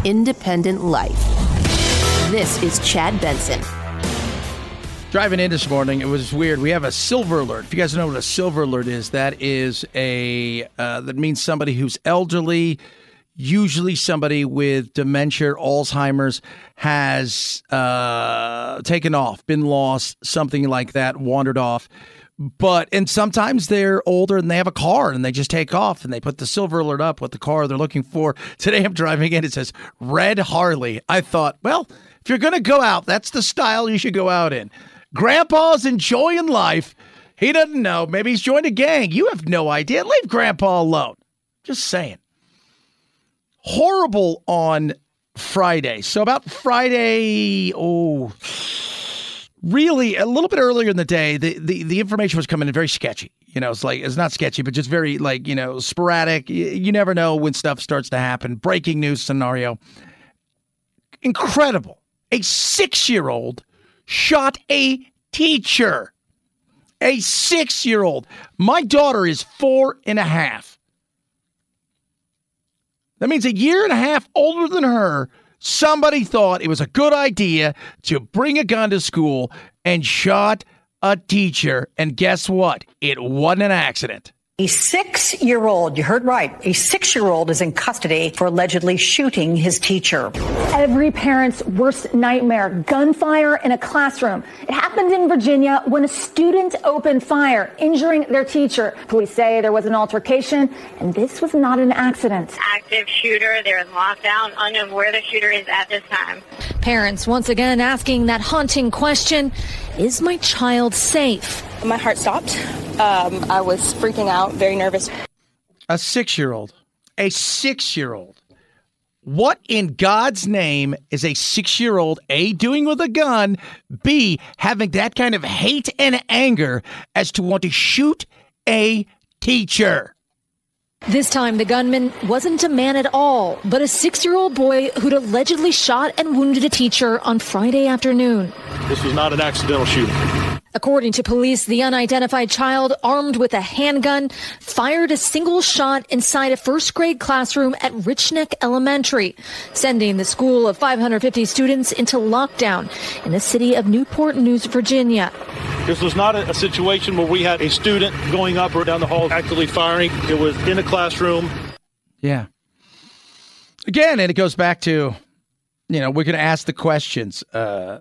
independent life. This is Chad Benson. Driving in this morning, it was weird. We have a silver alert. If you guys know what a silver alert is, that is a uh, that means somebody who's elderly, usually somebody with dementia, Alzheimer's, has uh, taken off, been lost, something like that, wandered off. But and sometimes they're older and they have a car and they just take off and they put the silver alert up with the car they're looking for. Today I'm driving in, it says red Harley. I thought, well, if you're gonna go out, that's the style you should go out in. Grandpa's enjoying life. He doesn't know. Maybe he's joined a gang. You have no idea. Leave Grandpa alone. Just saying. Horrible on Friday. So about Friday, oh, really a little bit earlier in the day, the, the, the information was coming in very sketchy. You know, it's like it's not sketchy, but just very like, you know, sporadic. You, you never know when stuff starts to happen. Breaking news scenario. Incredible. A six year old shot a teacher. A six year old. My daughter is four and a half. That means a year and a half older than her. Somebody thought it was a good idea to bring a gun to school and shot a teacher. And guess what? It wasn't an accident. A six year old, you heard right, a six year old is in custody for allegedly shooting his teacher. Every parent's worst nightmare gunfire in a classroom. It happened in Virginia when a student opened fire, injuring their teacher. Police say there was an altercation, and this was not an accident. Active shooter. They're in lockdown. Unknown where the shooter is at this time. Parents once again asking that haunting question Is my child safe? My heart stopped. Um, I was freaking out, very nervous. A six year old. A six year old. What in God's name is a six year old A doing with a gun, B having that kind of hate and anger as to want to shoot a teacher? This time, the gunman wasn't a man at all, but a six year old boy who'd allegedly shot and wounded a teacher on Friday afternoon. This was not an accidental shooting. According to police, the unidentified child, armed with a handgun, fired a single shot inside a first grade classroom at Richneck Elementary, sending the school of 550 students into lockdown in the city of Newport News, Virginia. This was not a, a situation where we had a student going up or down the hall actively firing. It was in a classroom. Yeah. Again, and it goes back to, you know, we're going to ask the questions. Uh,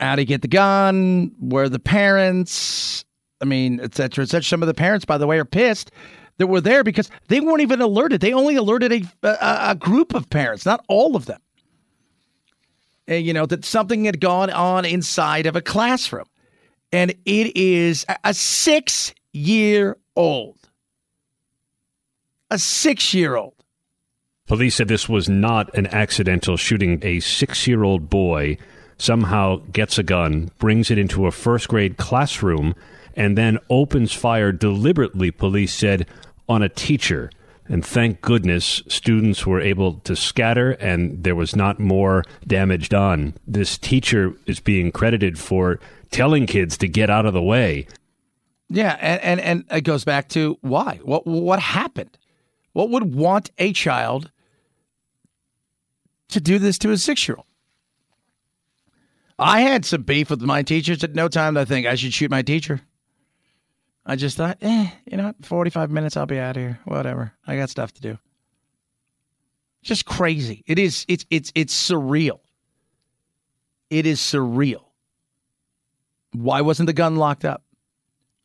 how to get the gun? Where the parents? I mean, et cetera, et cetera. Some of the parents, by the way, are pissed that were there because they weren't even alerted. They only alerted a, a, a group of parents, not all of them. uh, you know, that something had gone on inside of a classroom. And it is a six year old. A six year old. Police said this was not an accidental shooting. A six year old boy somehow gets a gun, brings it into a first grade classroom, and then opens fire deliberately, police said, on a teacher. And thank goodness students were able to scatter and there was not more damage done. This teacher is being credited for telling kids to get out of the way. Yeah, and, and, and it goes back to why? What what happened? What would want a child to do this to a six year old? I had some beef with my teachers at no time I think I should shoot my teacher. I just thought, eh, you know, what? 45 minutes, I'll be out of here. Whatever. I got stuff to do. Just crazy. It is, it's, it's, it's surreal. It is surreal. Why wasn't the gun locked up?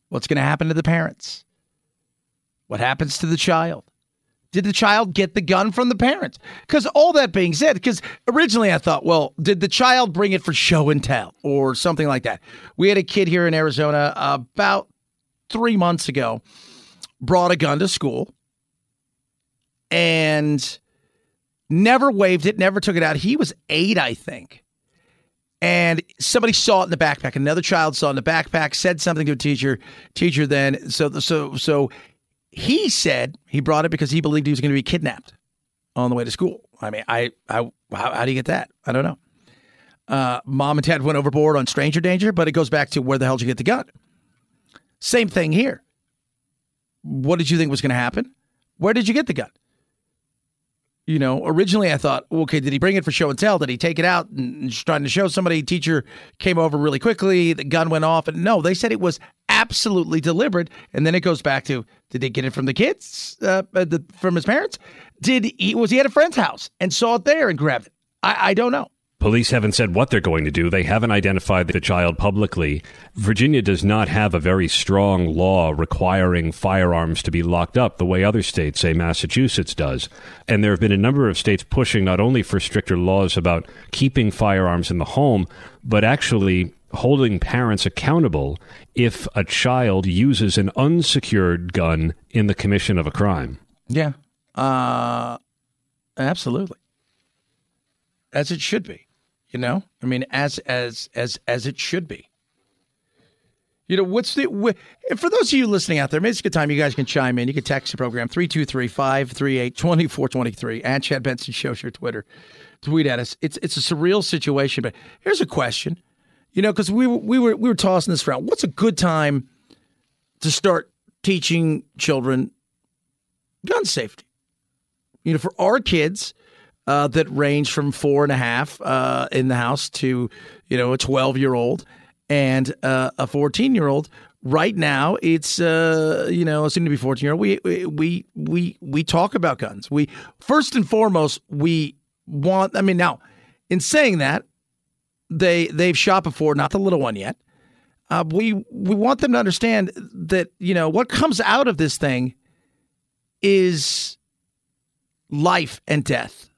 What's going to happen to the parents? What happens to the child? Did the child get the gun from the parents? Because all that being said, because originally I thought, well, did the child bring it for show and tell or something like that? We had a kid here in Arizona about three months ago, brought a gun to school and never waved it, never took it out. He was eight, I think. And somebody saw it in the backpack. Another child saw it in the backpack, said something to a teacher. Teacher then, so so so he said he brought it because he believed he was going to be kidnapped on the way to school. I mean, I, I how, how do you get that? I don't know. Uh, mom and dad went overboard on stranger danger, but it goes back to where the hell did you get the gun? Same thing here. What did you think was going to happen? Where did you get the gun? You know, originally I thought, okay, did he bring it for show and tell? Did he take it out and trying to show somebody? Teacher came over really quickly. The gun went off, and no, they said it was absolutely deliberate. And then it goes back to, did they get it from the kids, uh, the, from his parents? Did he was he at a friend's house and saw it there and grabbed it? I, I don't know. Police haven't said what they're going to do. They haven't identified the child publicly. Virginia does not have a very strong law requiring firearms to be locked up the way other states, say Massachusetts, does. And there have been a number of states pushing not only for stricter laws about keeping firearms in the home, but actually holding parents accountable if a child uses an unsecured gun in the commission of a crime. Yeah. Uh, absolutely. As it should be. You know? I mean, as as as as it should be. You know, what's the for those of you listening out there, maybe it's a good time you guys can chime in. You can text the program 323-538-2423 at Chad Benson Show's your Twitter. Tweet at us. It's it's a surreal situation, but here's a question. You know, because we we were we were tossing this around. What's a good time to start teaching children gun safety? You know, for our kids uh, that range from four and a half uh, in the house to you know a twelve year old and uh, a fourteen year old. Right now, it's uh, you know soon to be fourteen year old. We we we we talk about guns. We first and foremost we want. I mean, now in saying that, they they've shot before, not the little one yet. Uh, we we want them to understand that you know what comes out of this thing is life and death,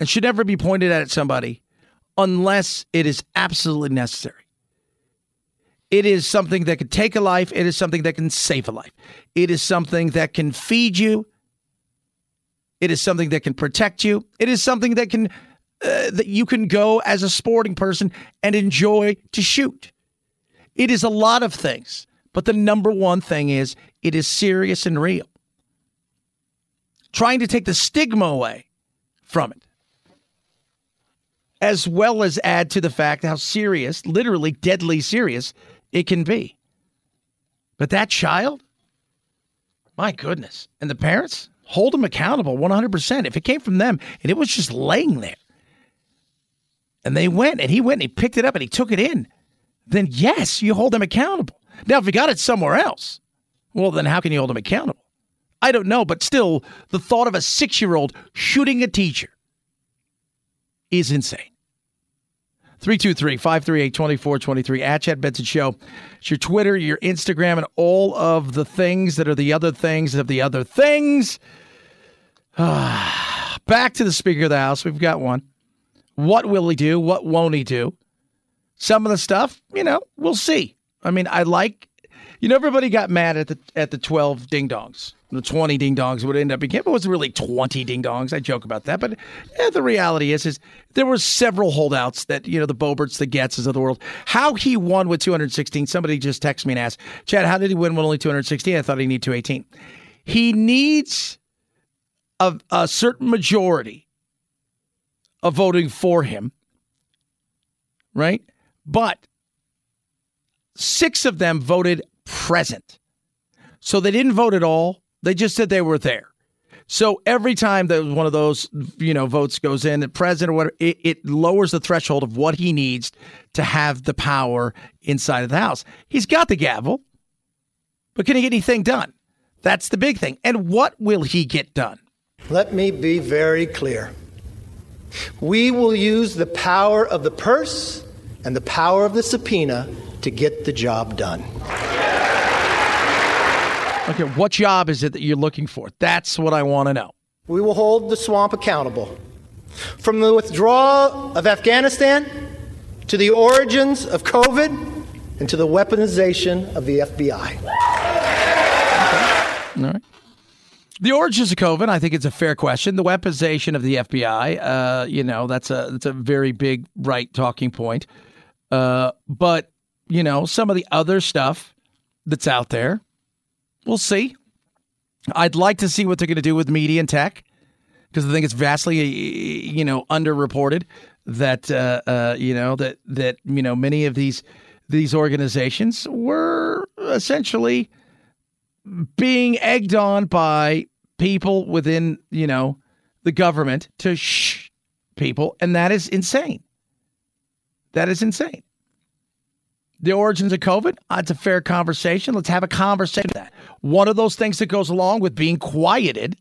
and should never be pointed at somebody unless it is absolutely necessary. It is something that can take a life. It is something that can save a life. It is something that can feed you. It is something that can protect you. It is something that can uh, that you can go as a sporting person and enjoy to shoot. It is a lot of things, but the number one thing is it is serious and real. Trying to take the stigma away from it, as well as add to the fact how serious, literally deadly serious, it can be. But that child, my goodness, and the parents hold them accountable 100%. If it came from them and it was just laying there, and they went and he went and he picked it up and he took it in, then yes, you hold them accountable. Now, if he got it somewhere else, well, then how can you hold them accountable? I don't know, but still, the thought of a six year old shooting a teacher is insane. 323 538 2423 at Chad Benson Show. It's your Twitter, your Instagram, and all of the things that are the other things of the other things. Back to the Speaker of the House. We've got one. What will he do? What won't he do? Some of the stuff, you know, we'll see. I mean, I like, you know, everybody got mad at the at the twelve ding dongs, the twenty ding dongs would end up being. It wasn't really twenty ding dongs. I joke about that, but yeah, the reality is, is there were several holdouts that you know the Boberts, the Gaetzes of the world. How he won with two hundred sixteen? Somebody just texted me and asked, Chad, how did he win with only two hundred sixteen? I thought he needed two eighteen. He needs a, a certain majority of voting for him, right? But six of them voted present. So they didn't vote at all. They just said they were there. So every time that one of those, you know, votes goes in, the president or whatever, it, it lowers the threshold of what he needs to have the power inside of the House. He's got the gavel, but can he get anything done? That's the big thing. And what will he get done? Let me be very clear. We will use the power of the purse and the power of the subpoena to get the job done. Okay, what job is it that you're looking for? That's what I want to know. We will hold the swamp accountable. From the withdrawal of Afghanistan to the origins of COVID and to the weaponization of the FBI. All right. The origins of COVID, I think it's a fair question. The weaponization of the FBI, uh, you know, that's a that's a very big right talking point. Uh, but you know, some of the other stuff that's out there, we'll see. I'd like to see what they're going to do with media and tech because I think it's vastly, you know, underreported that uh, uh, you know that that you know many of these these organizations were essentially being egged on by people within, you know, the government to shh people, and that is insane. That is insane. The origins of COVID, uh, it's a fair conversation. Let's have a conversation that. One of those things that goes along with being quieted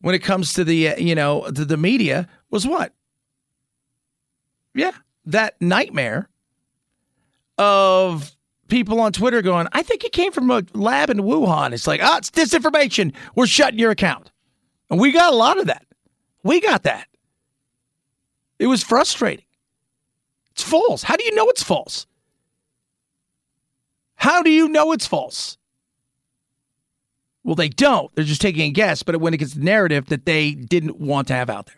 when it comes to the, uh, you know, the media was what? Yeah, that nightmare of people on Twitter going, I think it came from a lab in Wuhan. It's like, ah, it's disinformation. We're shutting your account. And we got a lot of that. We got that. It was frustrating. It's false. How do you know it's false? How do you know it's false? Well, they don't. They're just taking a guess, but when it gets the narrative that they didn't want to have out there.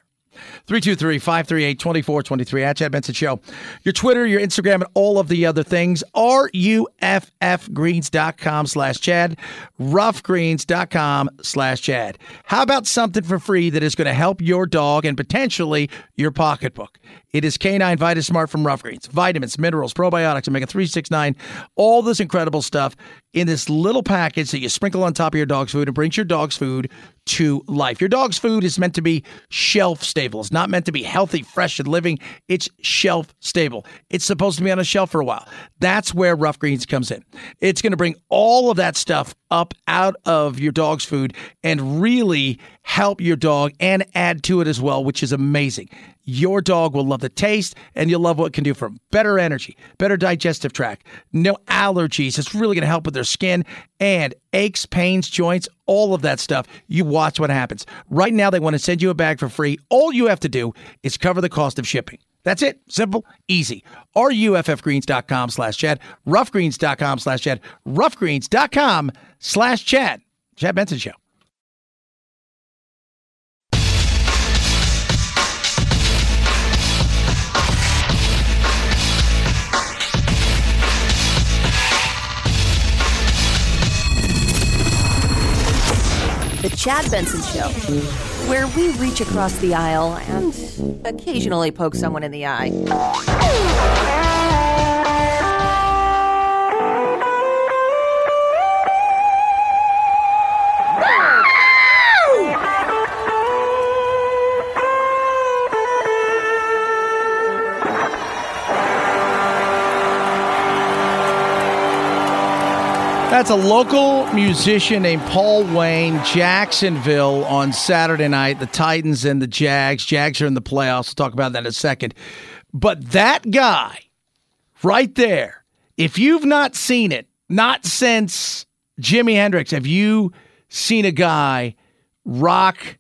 323 538 2423 at Chad Benson Show. Your Twitter, your Instagram, and all of the other things. RUFFgreens.com slash Chad. Ruffgreens.com slash Chad. How about something for free that is going to help your dog and potentially your pocketbook? It is Canine Vita Smart from Ruff Greens. Vitamins, minerals, probiotics, omega 369, all this incredible stuff in this little package that you sprinkle on top of your dog's food and brings your dog's food to life. Your dog's food is meant to be shelf stable. It's not meant to be healthy, fresh, and living. It's shelf stable. It's supposed to be on a shelf for a while. That's where Ruff Greens comes in. It's going to bring all of that stuff up out of your dog's food and really help your dog and add to it as well, which is amazing. Your dog will love the taste and you'll love what it can do for them. Better energy, better digestive tract, no allergies. It's really going to help with their skin and aches, pains, joints, all of that stuff. You watch what happens. Right now, they want to send you a bag for free. All you have to do is cover the cost of shipping. That's it. Simple, easy. RUFFgreens.com slash Chad. Ruffgreens.com slash Chad. Ruffgreens.com slash Chad. Chad Benson Show. The Chad Benson Show, where we reach across the aisle and occasionally poke someone in the eye. That's a local musician named Paul Wayne, Jacksonville on Saturday night. The Titans and the Jags. Jags are in the playoffs. We'll talk about that in a second. But that guy right there, if you've not seen it, not since Jimi Hendrix, have you seen a guy rock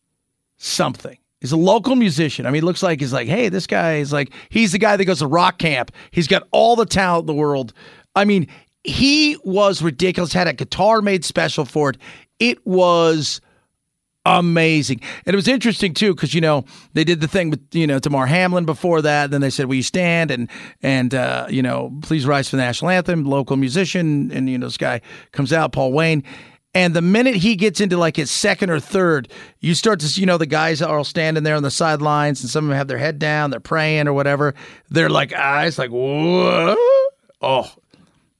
something? He's a local musician. I mean, looks like he's like, hey, this guy is like, he's the guy that goes to rock camp. He's got all the talent in the world. I mean, he was ridiculous. Had a guitar made special for it. It was amazing. And it was interesting too, because you know, they did the thing with, you know, Damar Hamlin before that. And Then they said, Will you stand and and uh, you know, please rise for the national anthem, local musician, and you know, this guy comes out, Paul Wayne. And the minute he gets into like his second or third, you start to see, you know, the guys are all standing there on the sidelines and some of them have their head down, they're praying or whatever. They're like eyes like, whoa. Oh,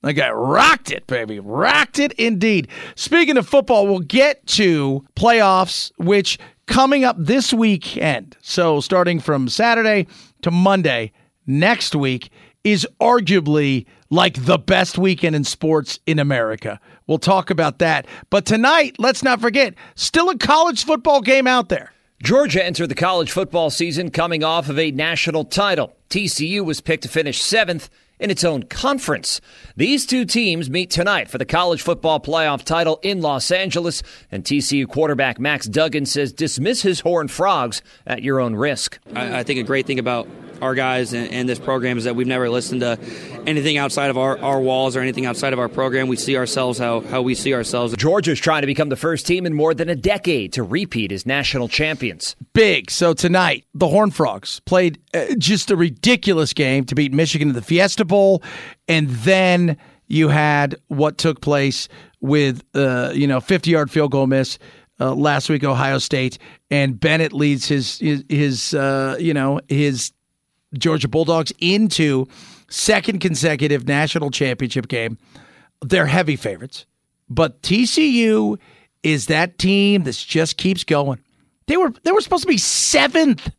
that guy rocked it, baby. Rocked it indeed. Speaking of football, we'll get to playoffs, which coming up this weekend. So starting from Saturday to Monday next week is arguably like the best weekend in sports in America. We'll talk about that. But tonight, let's not forget, still a college football game out there. Georgia entered the college football season coming off of a national title. TCU was picked to finish seventh in its own conference. These two teams meet tonight for the college football playoff title in Los Angeles, and TCU quarterback Max Duggan says dismiss his Horned Frogs at your own risk. I, I think a great thing about our guys and, and, this program is that we've never listened to anything outside of our, our walls or anything outside of our program. We see ourselves how, how we see ourselves. Georgia's trying to become the first team in more than a decade to repeat as national champions. Big. So tonight, the Horned Frogs played uh, just a ridiculous game to beat Michigan in the Fiesta Bowl. And then you had what took place with, uh, you know, 50 yard field goal miss. Uh, last week, Ohio State, and Bennett leads his his, his uh, you know his Georgia Bulldogs into second consecutive national championship game. They're heavy favorites, but TCU is that team that just keeps going. They were they were supposed to be seventh,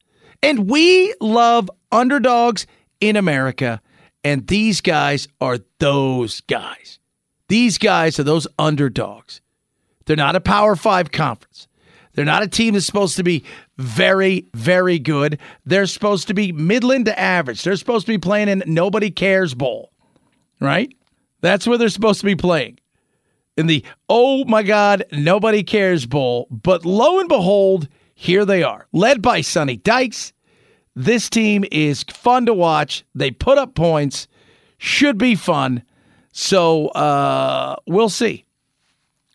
and we love underdogs in America, and these guys are those guys. These guys are those underdogs. They're not a Power Five conference. They're not a team that's supposed to be very, very good. They're supposed to be midland to average. They're supposed to be playing in Nobody Cares Bowl, right? That's where they're supposed to be playing. In the oh my God, nobody cares bowl. But lo and behold, here they are, led by Sonny Dykes. This team is fun to watch. They put up points, should be fun. So uh, we'll see.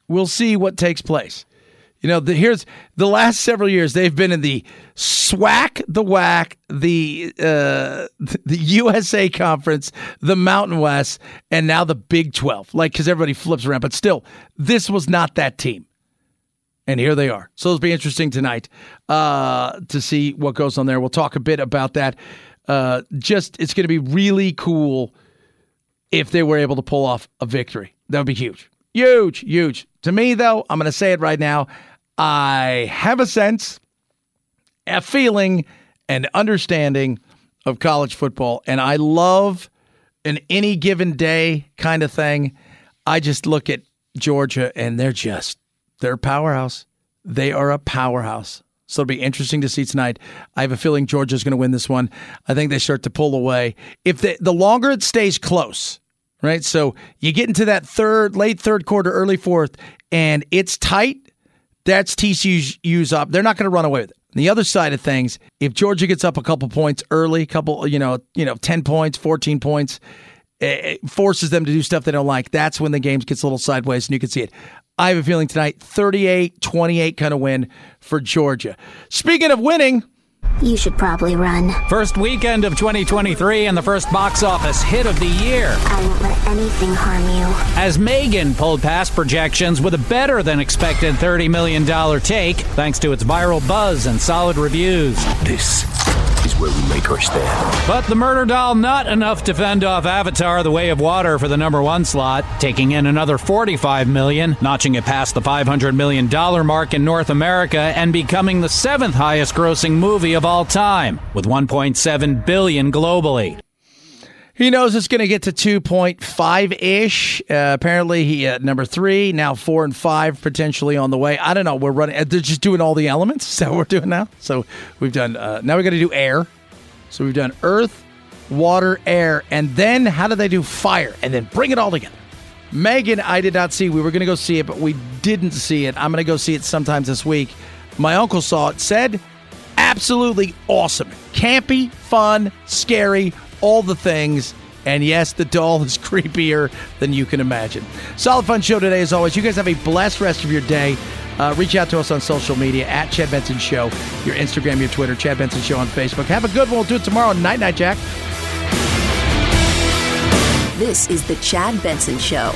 We'll see what takes place. You know, the, here's the last several years they've been in the SWAC, the WAC, the uh, the USA Conference, the Mountain West, and now the Big Twelve. Like because everybody flips around, but still, this was not that team. And here they are. So it'll be interesting tonight uh, to see what goes on there. We'll talk a bit about that. Uh, just it's going to be really cool if they were able to pull off a victory. That would be huge. Huge, huge. To me, though, I'm going to say it right now. I have a sense, a feeling, and understanding of college football, and I love an any given day kind of thing. I just look at Georgia, and they're just they're a powerhouse. They are a powerhouse. So it'll be interesting to see tonight. I have a feeling Georgia's going to win this one. I think they start to pull away. If they, the longer it stays close, right? So you get into that third, late third quarter, early fourth, and it's tight. That's TCU's up. They're not going to run away with it. The other side of things, if Georgia gets up a couple points early, couple, you know, you know, ten points, fourteen points, it forces them to do stuff they don't like. That's when the game gets a little sideways, and you can see it. I have a feeling tonight, 38 28 kind of win for Georgia. Speaking of winning, you should probably run. First weekend of 2023 and the first box office hit of the year. I won't let anything harm you. As M3GAN pulled past projections with a better than expected $30 million take, thanks to its viral buzz and solid reviews. This is where we make our stand. But the murder doll not enough to fend off Avatar: The Way of Water for the number one slot, taking in another 45 million, notching it past the 500 million dollar mark in North America and becoming the seventh highest grossing movie of all time, with 1.7 billion globally. He knows it's going to get to 2.5 ish. Uh, apparently, he at number three, now four and five potentially on the way. I don't know. We're running, they're just doing all the elements. Is that what we're doing now? So we've done, uh, now we got to do air. So we've done earth, water, air, and then how do they do fire? And then bring it all together. M3GAN, I did not see. We were going to go see it, but we didn't see it. I'm going to go see it sometimes this week. My uncle saw it, said absolutely awesome. Campy, fun, scary, all the things. And yes, the doll is creepier than you can imagine. Solid fun show today, as always. You guys have a blessed rest of your day. Uh, reach out to us on social media at Chad Benson Show, your Instagram, your Twitter, Chad Benson Show on Facebook. Have a good one. We'll do it tomorrow. Night, night, Jack. This is the Chad Benson Show.